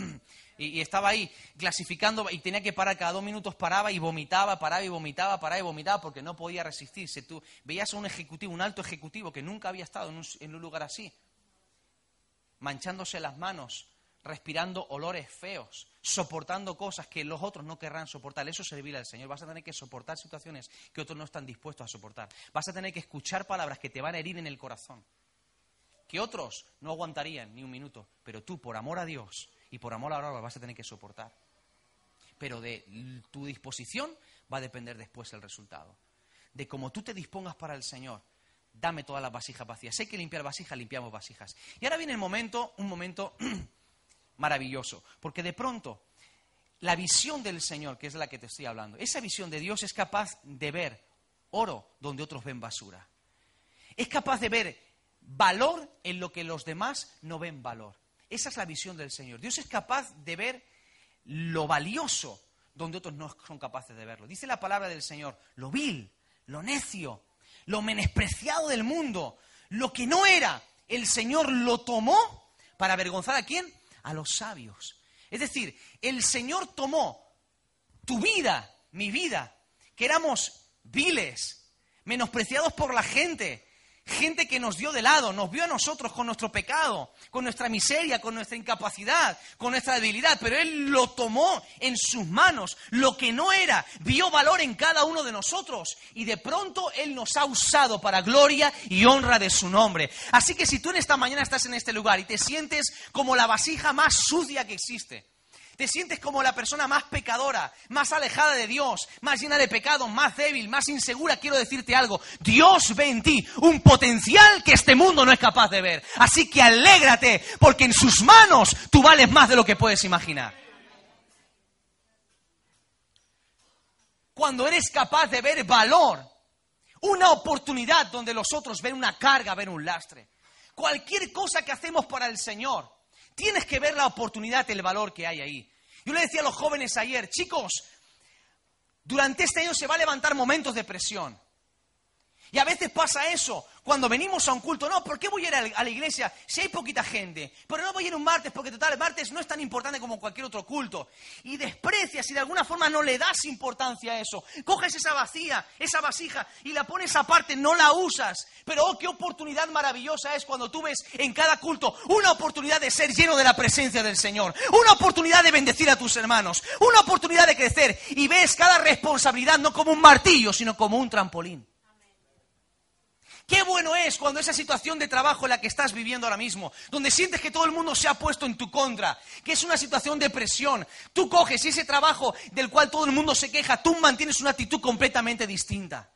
Y, estaba ahí clasificando y tenía que parar, cada dos minutos paraba y vomitaba, paraba y vomitaba, paraba y vomitaba porque no podía resistirse. Tú veías a un ejecutivo, un alto ejecutivo que nunca había estado en un lugar así, manchándose las manos, respirando olores feos, soportando cosas que los otros no querrán soportar. Eso es servir al Señor. Vas a tener que soportar situaciones que otros no están dispuestos a soportar. Vas a tener que escuchar palabras que te van a herir en el corazón, que otros no aguantarían ni un minuto, pero tú, por amor a Dios y por amor a la vas a tener que soportar. Pero de tu disposición va a depender después el resultado. De cómo tú te dispongas para el Señor, dame todas las vasijas vacías. Sé que limpiar vasijas, limpiamos vasijas. Y ahora viene el momento, un momento *clears throat* maravilloso. Porque de pronto, la visión del Señor, que es la que te estoy hablando, esa visión de Dios es capaz de ver oro donde otros ven basura. Es capaz de ver valor en lo que los demás no ven valor. Esa es la visión del Señor. Dios es capaz de ver lo valioso donde otros no son capaces de verlo. Dice la palabra del Señor, lo vil, lo necio, lo menospreciado del mundo, lo que no era, el Señor lo tomó para avergonzar a quién? A los sabios. Es decir, el Señor tomó tu vida, mi vida, que éramos viles, menospreciados por la gente, gente que nos dio de lado, nos vio a nosotros con nuestro pecado, con nuestra miseria, con nuestra incapacidad, con nuestra debilidad, pero Él lo tomó en sus manos, lo que no era, vio valor en cada uno de nosotros y de pronto Él nos ha usado para gloria y honra de su nombre. Así que si tú en esta mañana estás en este lugar y te sientes como la vasija más sucia que existe, te sientes como la persona más pecadora, más alejada de Dios, más llena de pecado, más débil, más insegura. Quiero decirte algo, Dios ve en ti un potencial que este mundo no es capaz de ver. Así que alégrate, porque en sus manos tú vales más de lo que puedes imaginar. Cuando eres capaz de ver valor, una oportunidad donde los otros ven una carga, ven un lastre. Cualquier cosa que hacemos para el Señor, tienes que ver la oportunidad, el valor que hay ahí. Yo le decía a los jóvenes ayer, chicos, durante este año se va a levantar momentos de presión. Y a veces pasa eso. Cuando venimos a un culto, no, ¿por qué voy a ir a la iglesia si hay poquita gente? Pero no voy a ir un martes porque total, el martes no es tan importante como cualquier otro culto. Y desprecias y de alguna forma no le das importancia a eso. Coges esa vacía, esa vasija y la pones aparte, no la usas. Pero oh, qué oportunidad maravillosa es cuando tú ves en cada culto una oportunidad de ser lleno de la presencia del Señor. Una oportunidad de bendecir a tus hermanos. Una oportunidad de crecer. Y ves cada responsabilidad no como un martillo, sino como un trampolín. Qué bueno es cuando esa situación de trabajo en la que estás viviendo ahora mismo, donde sientes que todo el mundo se ha puesto en tu contra, que es una situación de presión, tú coges ese trabajo del cual todo el mundo se queja, tú mantienes una actitud completamente distinta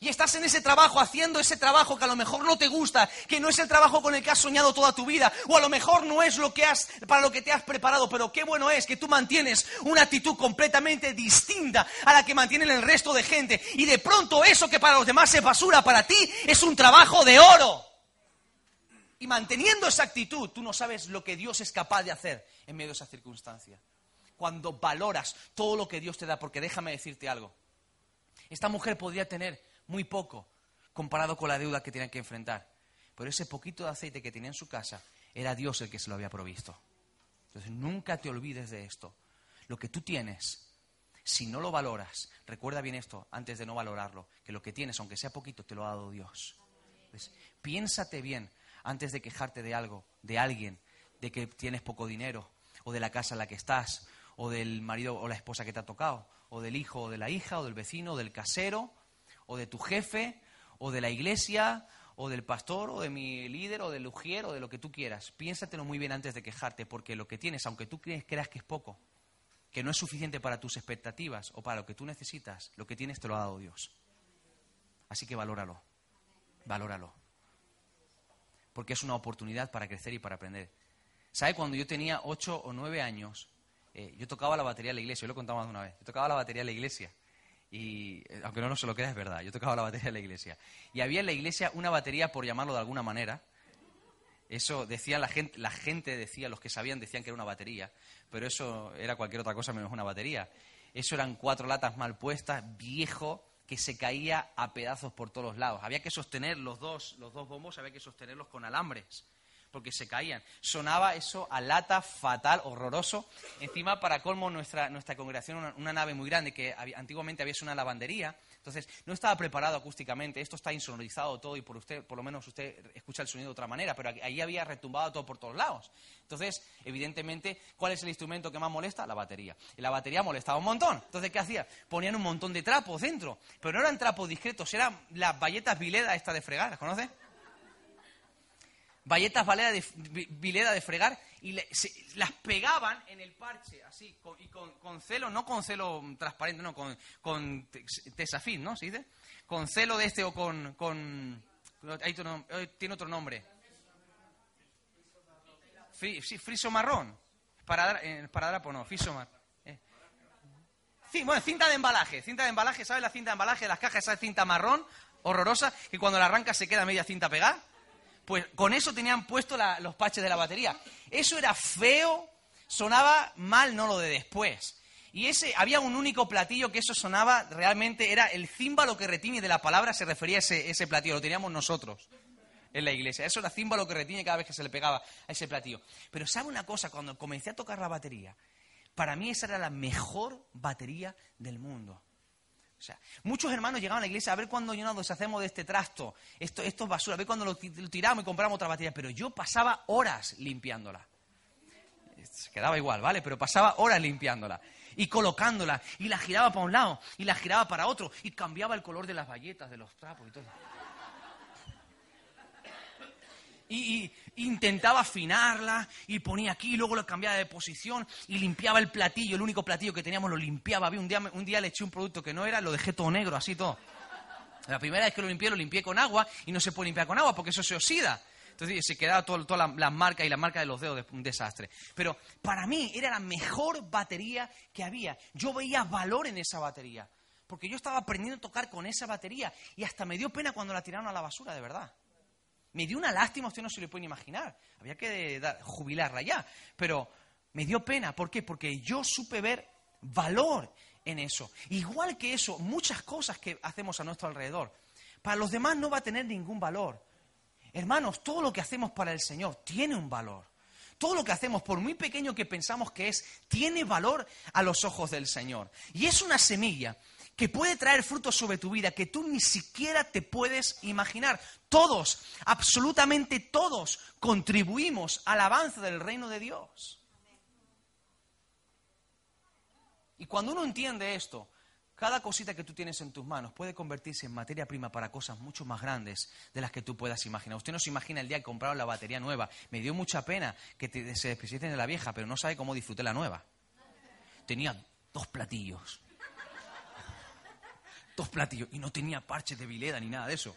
y estás en ese trabajo, haciendo ese trabajo que a lo mejor no te gusta, que no es el trabajo con el que has soñado toda tu vida, o a lo mejor no es lo que has, para lo que te has preparado, pero qué bueno es que tú mantienes una actitud completamente distinta a la que mantienen el resto de gente, y de pronto eso que para los demás es basura, para ti es un trabajo de oro. Y manteniendo esa actitud, tú no sabes lo que Dios es capaz de hacer en medio de esa circunstancia. Cuando valoras todo lo que Dios te da, porque déjame decirte algo. Esta mujer podría tener muy poco comparado con la deuda que tenían que enfrentar. Pero ese poquito de aceite que tenía en su casa era Dios el que se lo había provisto. Entonces nunca te olvides de esto. Lo que tú tienes, si no lo valoras, recuerda bien esto antes de no valorarlo, que lo que tienes, aunque sea poquito, te lo ha dado Dios. Piénsate bien antes de quejarte de algo, de alguien, de que tienes poco dinero, o de la casa en la que estás, o del marido o la esposa que te ha tocado, o del hijo o de la hija, o del vecino, o del casero, o de tu jefe, o de la iglesia, o del pastor, o de mi líder, o del ujier, o de lo que tú quieras. Piénsatelo muy bien antes de quejarte, porque lo que tienes, aunque tú creas que es poco, que no es suficiente para tus expectativas o para lo que tú necesitas, lo que tienes te lo ha dado Dios. Así que valóralo, valóralo. Porque es una oportunidad para crecer y para aprender. ¿Sabe? Cuando yo tenía ocho o nueve años, eh, yo tocaba la batería en la iglesia, yo lo contaba más de una vez, yo tocaba la batería en la iglesia. Y, eh, aunque no, no se lo crea, es verdad, yo tocaba la batería en la iglesia. Y había en la iglesia una batería, por llamarlo de alguna manera, eso decía la gente, la gente decía, los que sabían decían que era una batería, pero eso era cualquier otra cosa menos una batería. Eso eran cuatro latas mal puestas, viejo, que se caía a pedazos por todos lados. Había que sostener los dos, los dos bombos, había que sostenerlos con alambres porque se caían. Sonaba eso a lata, fatal, horroroso. Encima, para colmo, nuestra, nuestra congregación, una, nave muy grande, que antiguamente había una lavandería, entonces no estaba preparado acústicamente, esto está insonorizado todo y por usted, por lo menos usted escucha el sonido de otra manera, pero ahí había retumbado todo por todos lados. Entonces, evidentemente, ¿cuál es el instrumento que más molesta? La batería. Y la batería molestaba un montón. Entonces, ¿qué hacía? Ponían un montón de trapos dentro, pero no eran trapos discretos, eran las bayetas Vileda esta de fregar, ¿las conoce? Valletas de, Vileda de fregar y las pegaban en el parche, así, y con, celo, no con celo transparente, no, con, con tesafín, ¿no? ¿Se dice? Con celo de este o con... con ahí tiene otro nombre. sí, friso marrón. Para, eh, para drapo no, friso marrón. Eh. Sí, bueno, cinta de embalaje, cinta de embalaje, ¿sabes la cinta de embalaje de las cajas? Esa cinta marrón, horrorosa, que cuando la arranca se queda media cinta pegada. Pues con eso tenían puesto los paches de la batería. Eso era feo, sonaba mal, no lo de después. Y ese, había un único platillo que eso sonaba realmente, era el címbalo que retiene de la palabra, se refería a ese, ese platillo, lo teníamos nosotros en la iglesia. Eso era címbalo que retiene cada vez que se le pegaba a ese platillo. Pero ¿sabe una cosa? Cuando comencé a tocar la batería, para mí esa era la mejor batería del mundo. O sea, muchos hermanos llegaban a la iglesia a ver cuándo nos deshacemos de este trasto, esto, esto es basura, a ver cuándo lo, tiramos y compramos otra batería. Pero yo pasaba horas limpiándola. Se quedaba igual, ¿vale? Pero pasaba horas limpiándola y colocándola y la giraba para un lado y la giraba para otro y cambiaba el color de las bayetas, de los trapos y todo y, intentaba afinarla y ponía aquí, y luego lo cambiaba de posición y limpiaba el platillo, el único platillo que teníamos lo limpiaba. Había un día, un día le eché un producto que no era, lo dejé todo negro, así todo. La primera vez que lo limpié, lo limpié con agua y no se puede limpiar con agua porque eso se oxida. Entonces se quedaba todas las marcas y la marca de los dedos, un desastre. Pero para mí era la mejor batería que había. Yo veía valor en esa batería. Porque yo estaba aprendiendo a tocar con esa batería y hasta me dio pena cuando la tiraron a la basura, de verdad. Me dio una lástima, usted no se lo puede imaginar. Había que jubilarla ya. Pero me dio pena. ¿Por qué? Porque yo supe ver valor en eso. Igual que eso, muchas cosas que hacemos a nuestro alrededor. Para los demás no va a tener ningún valor. Hermanos, todo lo que hacemos para el Señor tiene un valor. Todo lo que hacemos, por muy pequeño que pensamos que es, tiene valor a los ojos del Señor. Y es una semilla que puede traer frutos sobre tu vida que tú ni siquiera te puedes imaginar. Todos, absolutamente todos, contribuimos al avance del reino de Dios. Y cuando uno entiende esto, cada cosita que tú tienes en tus manos puede convertirse en materia prima para cosas mucho más grandes de las que tú puedas imaginar. Usted no se imagina el día que compraron la batería nueva. Me dio mucha pena que se despedicen de la vieja, pero no sabe cómo disfruté la nueva. Tenía dos platillos dos platillos y no tenía parches de vileda ni nada de eso.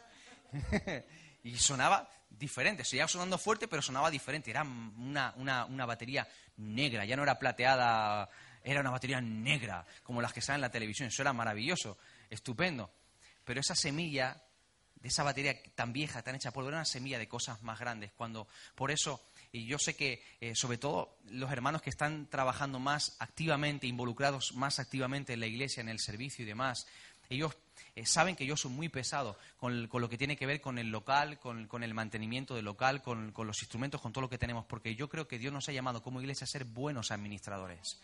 *laughs* y sonaba diferente, seguía sonando fuerte, pero sonaba diferente. Era una, una, batería negra, ya no era plateada, era una batería negra, como las que salen en la televisión. Eso era maravilloso, estupendo. Pero esa semilla de esa batería tan vieja, tan hecha polvo, era una semilla de cosas más grandes. Cuando, por eso, y yo sé que, eh, sobre todo, los hermanos que están trabajando más activamente, involucrados más activamente en la iglesia, en el servicio y demás, ellos eh, saben que yo soy muy pesado con, lo que tiene que ver con el local, con, el mantenimiento del local, con, los instrumentos, con todo lo que tenemos, porque yo creo que Dios nos ha llamado como iglesia a ser buenos administradores.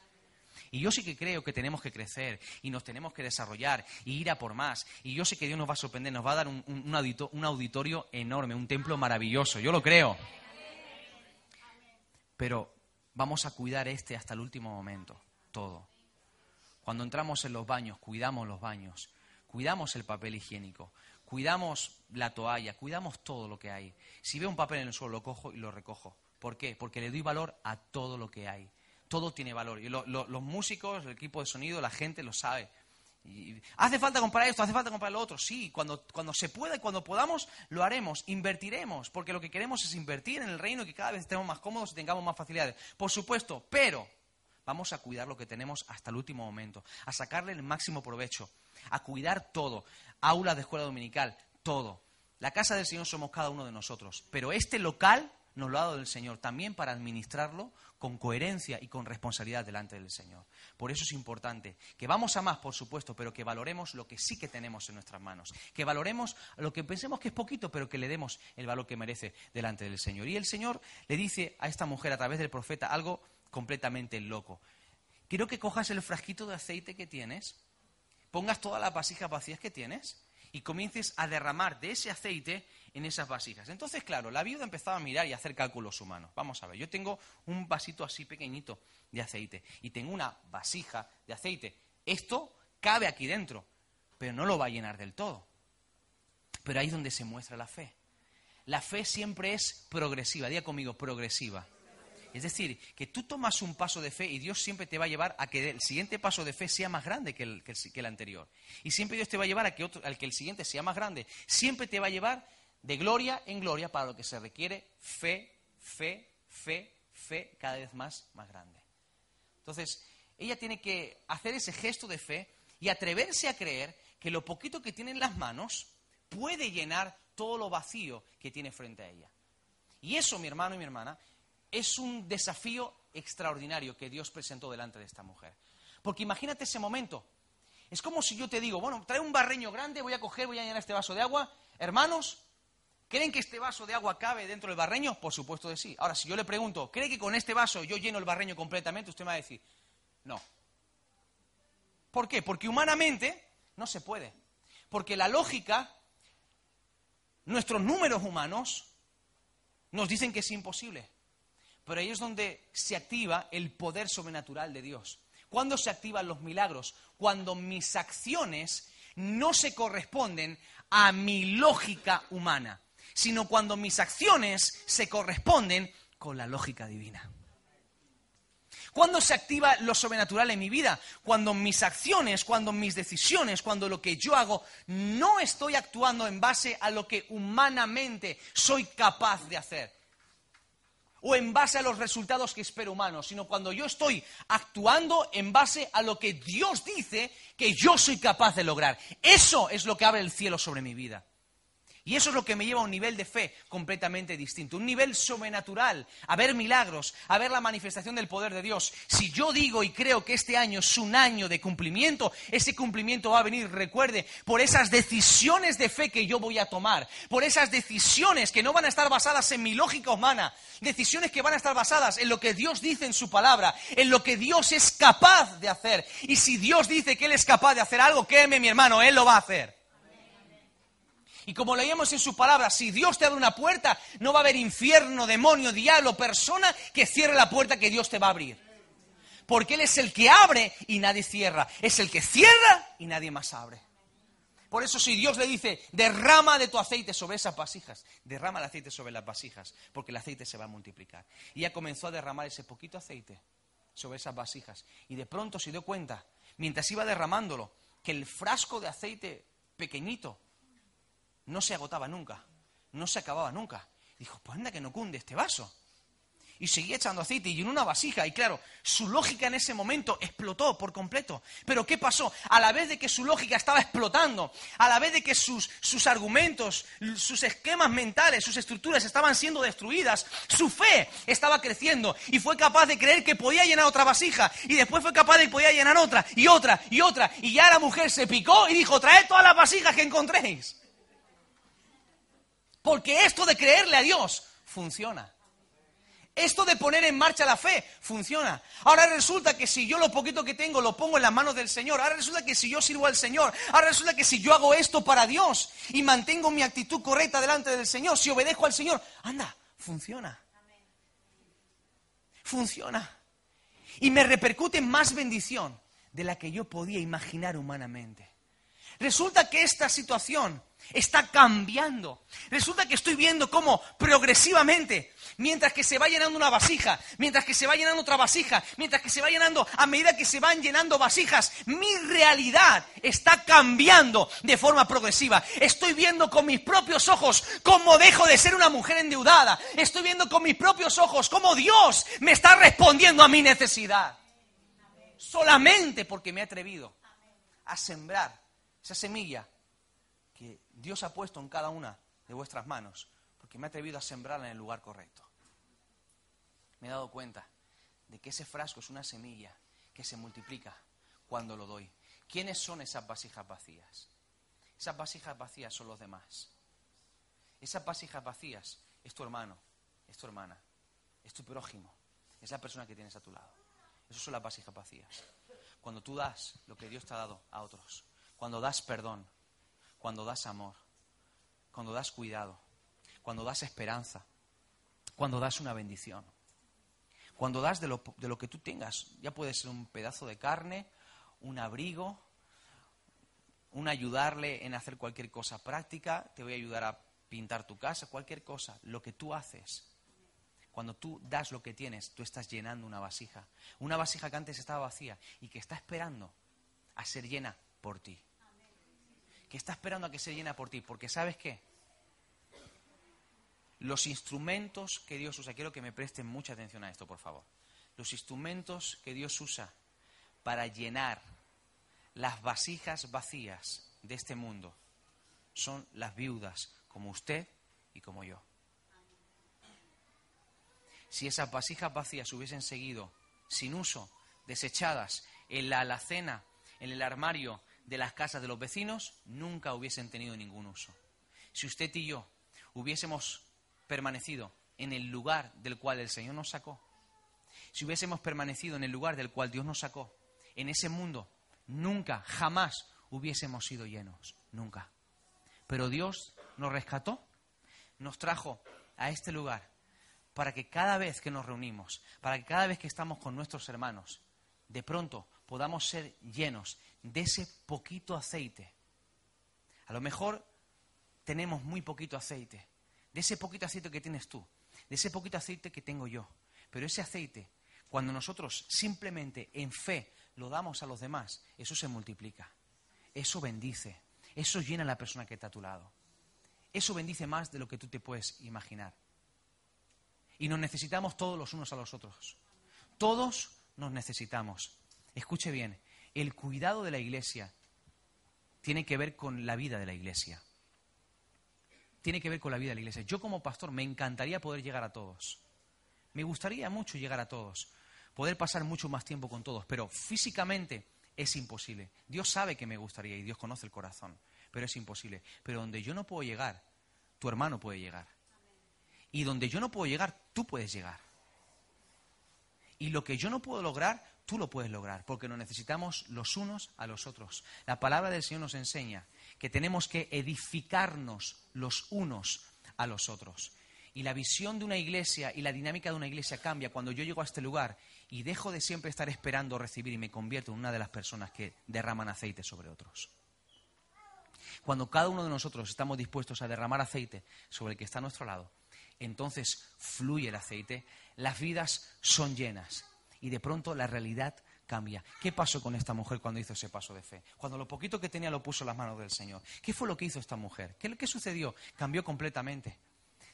Y yo sí que creo que tenemos que crecer y nos tenemos que desarrollar y ir a por más. Y yo sé que Dios nos va a sorprender, nos va a dar un, un auditorio enorme, un templo maravilloso. Yo lo creo. Pero vamos a cuidar este hasta el último momento, todo. Cuando entramos en los baños, cuidamos los baños cuidamos el papel higiénico, cuidamos la toalla, cuidamos todo lo que hay. Si veo un papel en el suelo, lo cojo y lo recojo. ¿Por qué? Porque le doy valor a todo lo que hay. todo tiene valor. Y los músicos, el equipo de sonido, la gente lo sabe. ¿Hace falta comprar esto? ¿Hace falta comprar lo otro? Sí, cuando, cuando se pueda y cuando podamos, lo haremos, invertiremos, porque lo que queremos es invertir en el reino y que cada vez estemos más cómodos y tengamos más facilidades. Por supuesto, pero vamos a cuidar lo que tenemos hasta el último momento, a sacarle el máximo provecho, a cuidar todo, aulas de escuela dominical, todo. La casa del Señor somos cada uno de nosotros, pero este local nos lo ha dado el Señor también para administrarlo con coherencia y con responsabilidad delante del Señor. Por eso es importante que vamos a más, por supuesto, pero que valoremos lo que sí que tenemos en nuestras manos. Que valoremos lo que pensemos que es poquito, pero que le demos el valor que merece delante del Señor. Y el Señor le dice a esta mujer a través del profeta algo completamente loco. Quiero que cojas el frasquito de aceite que tienes, pongas todas las vasijas vacías que tienes y comiences a derramar de ese aceite en esas vasijas. Entonces, claro, la viuda empezaba a mirar y a hacer cálculos humanos. Vamos a ver, yo tengo un vasito así pequeñito de aceite y tengo una vasija de aceite. Esto cabe aquí dentro, pero no lo va a llenar del todo. Pero ahí es donde se muestra la fe. La fe siempre es progresiva, diga conmigo, progresiva. Es decir, que tú tomas un paso de fe y Dios siempre te va a llevar a que el siguiente paso de fe sea más grande que el, anterior. Y siempre Dios te va a llevar a que, otro, al que el siguiente sea más grande. Siempre te va a llevar de gloria en gloria para lo que se requiere fe, fe, fe, fe cada vez más, más grande. Entonces, ella tiene que hacer ese gesto de fe y atreverse a creer que lo poquito que tiene en las manos puede llenar todo lo vacío que tiene frente a ella. Y eso, mi hermano y mi hermana, es un desafío extraordinario que Dios presentó delante de esta mujer. Porque imagínate ese momento. Es como si yo te digo, bueno, trae un barreño grande, voy a coger, voy a llenar este vaso de agua. Hermanos, ¿Creen que este vaso de agua cabe dentro del barreño? Por supuesto que sí. Ahora, si yo le pregunto, ¿cree que con este vaso yo lleno el barreño completamente? Usted me va a decir, no. ¿Por qué? Porque humanamente no se puede. Porque la lógica, nuestros números humanos, nos dicen que es imposible. Pero ahí es donde se activa el poder sobrenatural de Dios. ¿Cuándo se activan los milagros? Cuando mis acciones no se corresponden a mi lógica humana sino cuando mis acciones se corresponden con la lógica divina. ¿Cuándo se activa lo sobrenatural en mi vida? Cuando mis acciones, cuando mis decisiones, cuando lo que yo hago, no estoy actuando en base a lo que humanamente soy capaz de hacer. O en base a los resultados que espero humanos, sino cuando yo estoy actuando en base a lo que Dios dice que yo soy capaz de lograr. Eso es lo que abre el cielo sobre mi vida. Y eso es lo que me lleva a un nivel de fe completamente distinto, un nivel sobrenatural, a ver milagros, a ver la manifestación del poder de Dios. Si yo digo y creo que este año es un año de cumplimiento, ese cumplimiento va a venir, recuerde, por esas decisiones de fe que yo voy a tomar, por esas decisiones que no van a estar basadas en mi lógica humana, decisiones que van a estar basadas en lo que Dios dice en su palabra, en lo que Dios es capaz de hacer. Y si Dios dice que Él es capaz de hacer algo, créeme mi hermano, Él lo va a hacer. Y como leíamos en su palabra, si Dios te abre una puerta, no va a haber infierno, demonio, diablo, persona que cierre la puerta que Dios te va a abrir. Porque Él es el que abre y nadie cierra. Es el que cierra y nadie más abre. Por eso si Dios le dice, derrama de tu aceite sobre esas vasijas, derrama el aceite sobre las vasijas, porque el aceite se va a multiplicar. Y ella comenzó a derramar ese poquito aceite sobre esas vasijas. Y de pronto se dio cuenta, mientras iba derramándolo, que el frasco de aceite pequeñito no se agotaba nunca, no se acababa nunca. Dijo, pues anda que no cunde este vaso. Y seguía echando aceite y en una vasija. Y claro, su lógica en ese momento explotó por completo. Pero ¿qué pasó? A la vez de que su lógica estaba explotando, a la vez de que sus, sus argumentos, sus esquemas mentales, sus estructuras estaban siendo destruidas, su fe estaba creciendo y fue capaz de creer que podía llenar otra vasija. Y después fue capaz de que podía llenar otra y otra y otra. Y ya la mujer se picó y dijo, traed todas las vasijas que encontréis. Porque esto de creerle a Dios funciona. Esto de poner en marcha la fe funciona. Ahora resulta que si yo lo poquito que tengo lo pongo en las manos del Señor, ahora resulta que si yo sirvo al Señor, ahora resulta que si yo hago esto para Dios y mantengo mi actitud correcta delante del Señor, si obedezco al Señor, anda, funciona. Funciona. Y me repercute más bendición de la que yo podía imaginar humanamente. resulta que esta situación está cambiando. Resulta que estoy viendo cómo progresivamente, mientras que se va llenando una vasija, mientras que se va llenando otra vasija, mientras que se va llenando, a medida que se van llenando vasijas, mi realidad está cambiando de forma progresiva. Estoy viendo con mis propios ojos cómo dejo de ser una mujer endeudada. Estoy viendo con mis propios ojos cómo Dios me está respondiendo a mi necesidad. Solamente porque me he atrevido a sembrar esa semilla Dios ha puesto en cada una de vuestras manos, porque me he atrevido a sembrarla en el lugar correcto. Me he dado cuenta de que ese frasco es una semilla que se multiplica cuando lo doy. ¿Quiénes son esas vasijas vacías? Esas vasijas vacías son los demás. Esas vasijas vacías es tu hermano, es tu hermana, es tu prójimo, es la persona que tienes a tu lado. Esas son las vasijas vacías. Cuando tú das lo que Dios te ha dado a otros, cuando das perdón, cuando das amor, cuando das cuidado, cuando das esperanza, cuando das una bendición, cuando das de lo, de lo que tú tengas, ya puede ser un pedazo de carne, un abrigo, un ayudarle en hacer cualquier cosa práctica, te voy a ayudar a pintar tu casa, cualquier cosa, lo que tú haces. Cuando tú das lo que tienes, tú estás llenando una vasija. Una vasija que antes estaba vacía y que está esperando a ser llena por ti que está esperando a que se llena por ti. Porque ¿sabes qué? Los instrumentos que Dios usa, quiero que me presten mucha atención a esto, por favor. Los instrumentos que Dios usa para llenar las vasijas vacías de este mundo son las viudas, como usted y como yo. Si esas vasijas vacías hubiesen seguido sin uso, desechadas en la alacena, en el armario de las casas de los vecinos nunca hubiesen tenido ningún uso. Si usted y yo hubiésemos permanecido en el lugar del cual el Señor nos sacó, si hubiésemos permanecido en el lugar del cual Dios nos sacó, en ese mundo, nunca, jamás hubiésemos sido llenos, nunca. Pero Dios nos rescató, nos trajo a este lugar para que cada vez que nos reunimos, para que cada vez que estamos con nuestros hermanos, de pronto podamos ser llenos de ese poquito aceite. A lo mejor tenemos muy poquito aceite, de ese poquito aceite que tienes tú, de ese poquito aceite que tengo yo. Pero ese aceite, cuando nosotros simplemente en fe lo damos a los demás, eso se multiplica, eso bendice, eso llena a la persona que está a tu lado. Eso bendice más de lo que tú te puedes imaginar. Y nos necesitamos todos los unos a los otros. Todos nos necesitamos. Escuche bien, el cuidado de la iglesia tiene que ver con la vida de la iglesia. Tiene que ver con la vida de la iglesia. Yo como pastor me encantaría poder llegar a todos. Me gustaría mucho llegar a todos, poder pasar mucho más tiempo con todos, pero físicamente es imposible. Dios sabe que me gustaría y Dios conoce el corazón, pero es imposible. Pero donde yo no puedo llegar, tu hermano puede llegar. Y donde yo no puedo llegar, tú puedes llegar. Y lo que yo no puedo lograr, tú lo puedes lograr, porque nos necesitamos los unos a los otros. La palabra del Señor nos enseña que tenemos que edificarnos los unos a los otros. Y la visión de una iglesia y la dinámica de una iglesia cambia cuando yo llego a este lugar y dejo de siempre estar esperando recibir y me convierto en una de las personas que derraman aceite sobre otros. Cuando cada uno de nosotros estamos dispuestos a derramar aceite sobre el que está a nuestro lado, entonces fluye el aceite, las vidas son llenas y de pronto la realidad cambia. ¿Qué pasó con esta mujer cuando hizo ese paso de fe? Cuando lo poquito que tenía lo puso en las manos del Señor. ¿Qué fue lo que hizo esta mujer? ¿Qué, qué sucedió? Cambió completamente.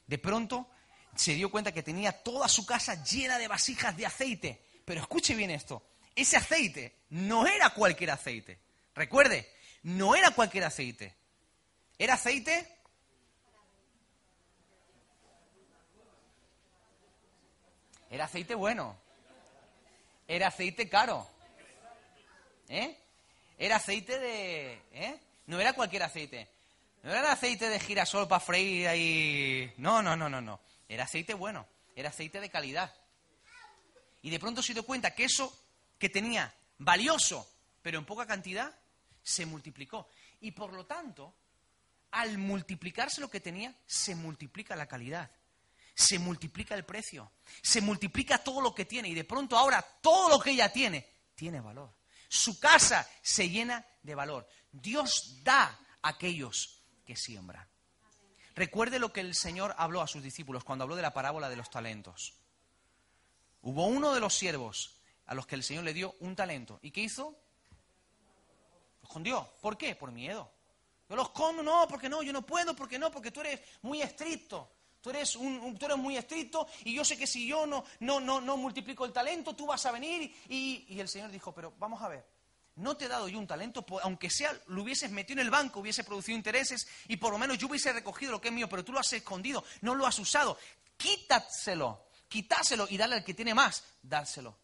De pronto se dio cuenta que tenía toda su casa llena de vasijas de aceite. Pero escuche bien esto, ese aceite no era cualquier aceite. Recuerde, no era cualquier aceite. Era aceite Era aceite bueno. Era aceite caro. ¿Eh? Era aceite de... ¿eh? No era cualquier aceite. No era aceite de girasol para freír ahí. No, no, no, no, no. Era aceite bueno. Era aceite de calidad. Y de pronto se dio cuenta que eso que tenía valioso, pero en poca cantidad, se multiplicó. Y por lo tanto, al multiplicarse lo que tenía, se multiplica la calidad se multiplica el precio, se multiplica todo lo que tiene y de pronto ahora todo lo que ella tiene tiene valor. su casa se llena de valor. Dios da a aquellos que siembran. Recuerde lo que el Señor habló a sus discípulos cuando habló de la parábola de los talentos. Hubo uno de los siervos a los que el Señor le dio un talento. ¿Y qué hizo? Lo escondió. ¿Por qué? Por miedo. Yo lo escondo, no, porque no, yo no puedo, porque no, porque tú eres muy estricto. Tú eres, un, tú eres muy estricto y yo sé que si yo no, no, no, no multiplico el talento, tú vas a venir. Y, y el Señor dijo, pero vamos a ver, no te he dado yo un talento, aunque sea, lo hubieses metido en el banco, hubiese producido intereses y por lo menos yo hubiese recogido lo que es mío, pero tú lo has escondido, no lo has usado. Quítaselo, quításelo y dale al que tiene más, dárselo.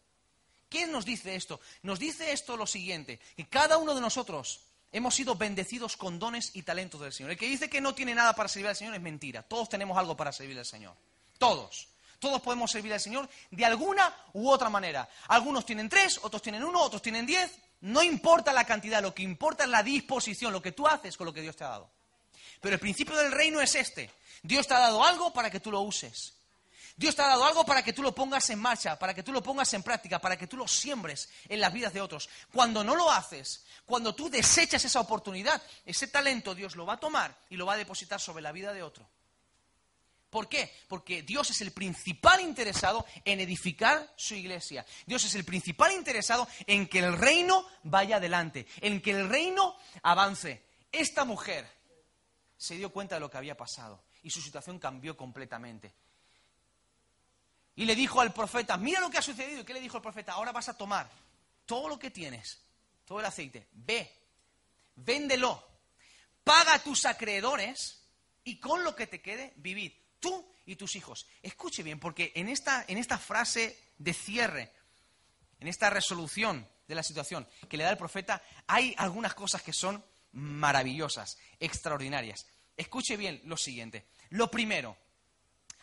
¿Quién nos dice esto? Nos dice esto lo siguiente, que cada uno de nosotros hemos sido bendecidos con dones y talentos del Señor. El que dice que no tiene nada para servir al Señor es mentira. Todos tenemos algo para servir al Señor. Todos. Todos podemos servir al Señor de alguna u otra manera. Algunos tienen tres, otros tienen uno, otros tienen diez. No importa la cantidad, lo que importa es la disposición, lo que tú haces con lo que Dios te ha dado. Pero el principio del reino es este. Dios te ha dado algo para que tú lo uses. Dios te ha dado algo para que tú lo pongas en marcha, para que tú lo pongas en práctica, para que tú lo siembres en las vidas de otros. Cuando no lo haces, cuando tú desechas esa oportunidad, ese talento Dios lo va a tomar y lo va a depositar sobre la vida de otro. ¿Por qué? Porque Dios es el principal interesado en edificar su iglesia. Dios es el principal interesado en que el reino vaya adelante, en que el reino avance. Esta mujer se dio cuenta de lo que había pasado y su situación cambió completamente. Y le dijo al profeta, mira lo que ha sucedido. ¿Y qué le dijo el profeta? Ahora vas a tomar todo lo que tienes, todo el aceite, ve, véndelo, paga a tus acreedores y con lo que te quede, vivid tú y tus hijos. Escuche bien, porque en esta, en esta frase de cierre, en esta resolución de la situación que le da el profeta, hay algunas cosas que son maravillosas, extraordinarias. Escuche bien lo siguiente. Lo primero,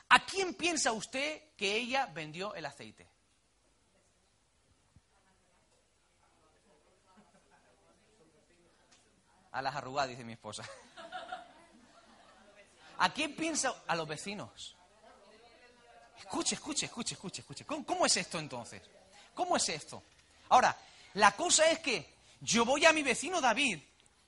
¿a quién piensa usted que ella vendió el aceite? A las arrugadas, dice mi esposa. ¿A quién piensa? A los vecinos. Escuche, escuche, escuche, escuche, escuche. ¿Cómo, es esto entonces? ¿Cómo es esto? Ahora, la cosa es que yo voy a mi vecino David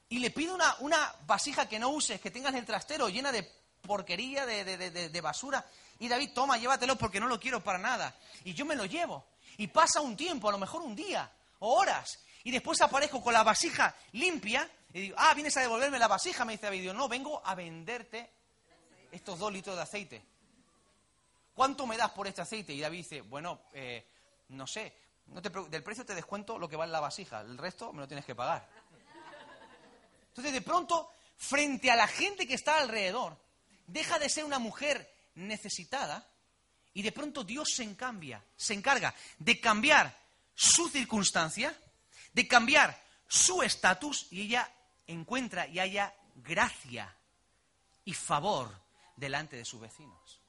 y le pido una, una vasija que no uses, que tengas en el trastero llena de porquería, de, de, de, basura. Y David, toma, llévatelo porque no lo quiero para nada. Y yo me lo llevo. Y pasa un tiempo, a lo mejor un día o horas. Y después aparezco con la vasija limpia y digo, ah, vienes a devolverme la vasija. Me dice David, no, vengo a venderte estos dos litros de aceite. ¿Cuánto me das por este aceite? Y David dice, bueno, eh, no sé, no te, del precio te descuento lo que vale la vasija, el resto me lo tienes que pagar. Entonces, de pronto, frente a la gente que está alrededor, deja de ser una mujer necesitada y de pronto Dios se encambia, se encarga de cambiar su circunstancia, de cambiar su estatus y ella encuentra y haya gracia y favor delante de sus vecinos.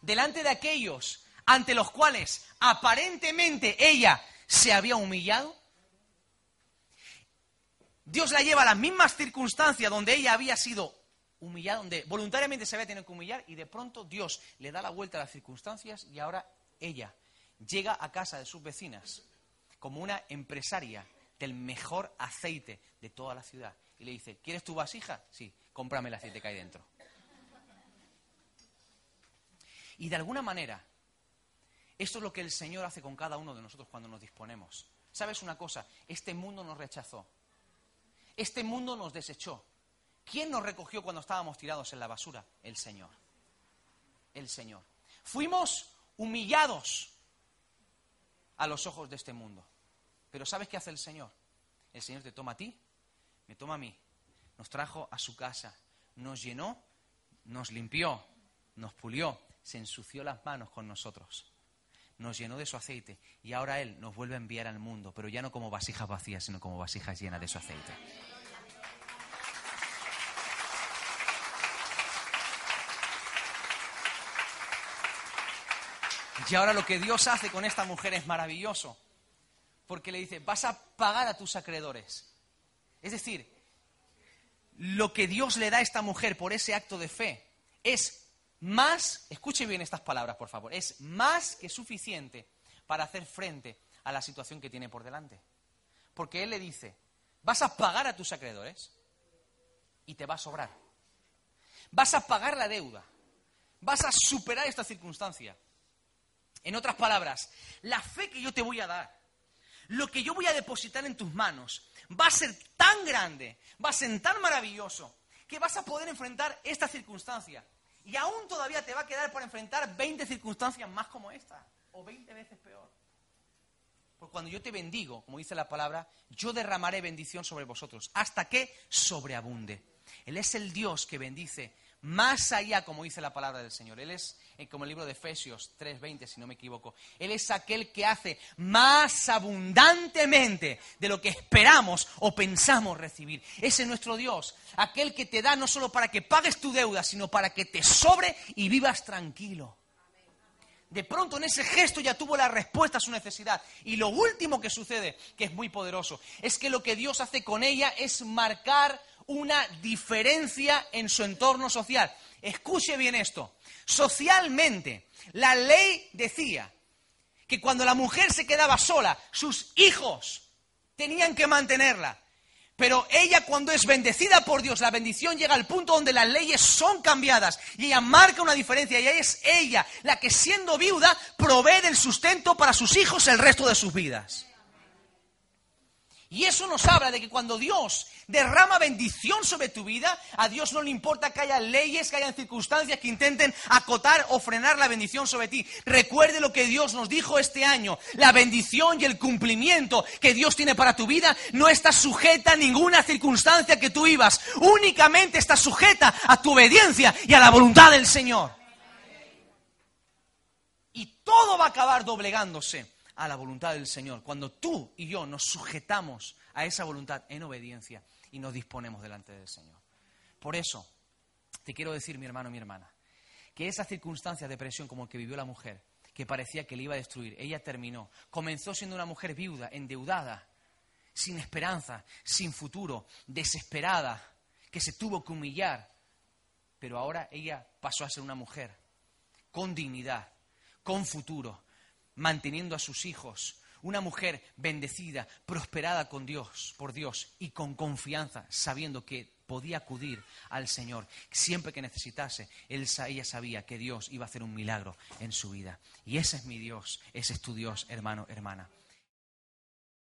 Delante de aquellos ante los cuales aparentemente ella se había humillado. Dios la lleva a las mismas circunstancias donde ella había sido humillada, donde voluntariamente se había tenido que humillar y de pronto Dios le da la vuelta a las circunstancias y ahora ella llega a casa de sus vecinas como una empresaria del mejor aceite de toda la ciudad y le dice, ¿quieres tu vasija? Sí, cómprame el aceite que hay dentro. Y de alguna manera, esto es lo que el Señor hace con cada uno de nosotros cuando nos disponemos. ¿Sabes una cosa? Este mundo nos rechazó. Este mundo nos desechó. ¿Quién nos recogió cuando estábamos tirados en la basura? El Señor. El Señor. Fuimos humillados a los ojos de este mundo. Pero ¿sabes qué hace el Señor? El Señor te toma a ti, me toma a mí. Nos trajo a su casa, nos llenó, nos limpió, nos pulió, se ensució las manos con nosotros, nos llenó de su aceite y ahora Él nos vuelve a enviar al mundo, pero ya no como vasijas vacías, sino como vasijas llenas de su aceite. Y ahora lo que Dios hace con esta mujer es maravilloso, porque le dice, vas a pagar a tus acreedores. Es decir, lo que Dios le da a esta mujer por ese acto de fe es más, escuche bien estas palabras, por favor, es más que suficiente para hacer frente a la situación que tiene por delante. Porque Él le dice, vas a pagar a tus acreedores y te va a sobrar. Vas a pagar la deuda. Vas a superar esta circunstancia. En otras palabras, la fe que yo te voy a dar, lo que yo voy a depositar en tus manos, va a ser tan grande, va a ser tan maravilloso, que vas a poder enfrentar esta circunstancia. Y aún todavía te va a quedar por enfrentar 20 circunstancias más como esta, o 20 veces peor. Porque cuando yo te bendigo, como dice la palabra, yo derramaré bendición sobre vosotros, hasta que sobreabunde. Él es el Dios que bendice más allá, como dice la palabra del Señor. Él es, eh, como el libro de Efesios 3:20, si no me equivoco, Él es aquel que hace más abundantemente de lo que esperamos o pensamos recibir. Ese es nuestro Dios, aquel que te da no solo para que pagues tu deuda, sino para que te sobre y vivas tranquilo. De pronto en ese gesto ya tuvo la respuesta a su necesidad. Y lo último que sucede, que es muy poderoso, es que lo que Dios hace con ella es marcar una diferencia en su entorno social. Escuche bien esto. Socialmente, la ley decía que cuando la mujer se quedaba sola, sus hijos tenían que mantenerla. Pero ella cuando es bendecida por Dios, la bendición llega al punto donde las leyes son cambiadas y ella marca una diferencia y es ella la que siendo viuda provee del sustento para sus hijos el resto de sus vidas. Y eso nos habla de que cuando Dios derrama bendición sobre tu vida, a Dios no le importa que haya leyes, que haya circunstancias que intenten acotar o frenar la bendición sobre ti. Recuerde lo que Dios nos dijo este año. La bendición y el cumplimiento que Dios tiene para tu vida no está sujeta a ninguna circunstancia que tú vivas. Únicamente está sujeta a tu obediencia y a la voluntad del Señor. Y todo va a acabar doblegándose a la voluntad del Señor, cuando tú y yo nos sujetamos a esa voluntad en obediencia y nos disponemos delante del Señor. Por eso, te quiero decir, mi hermano, mi hermana, que esa circunstancia de presión como el que vivió la mujer, que parecía que le iba a destruir, ella terminó. Comenzó siendo una mujer viuda, endeudada, sin esperanza, sin futuro, desesperada, que se tuvo que humillar. Pero ahora ella pasó a ser una mujer con dignidad, con futuro, manteniendo a sus hijos, una mujer bendecida, prosperada con Dios, por Dios y con confianza, sabiendo que podía acudir al Señor siempre que necesitase. ella sabía que Dios iba a hacer un milagro en su vida. Y ese es mi Dios, ese es tu Dios, hermano, hermana.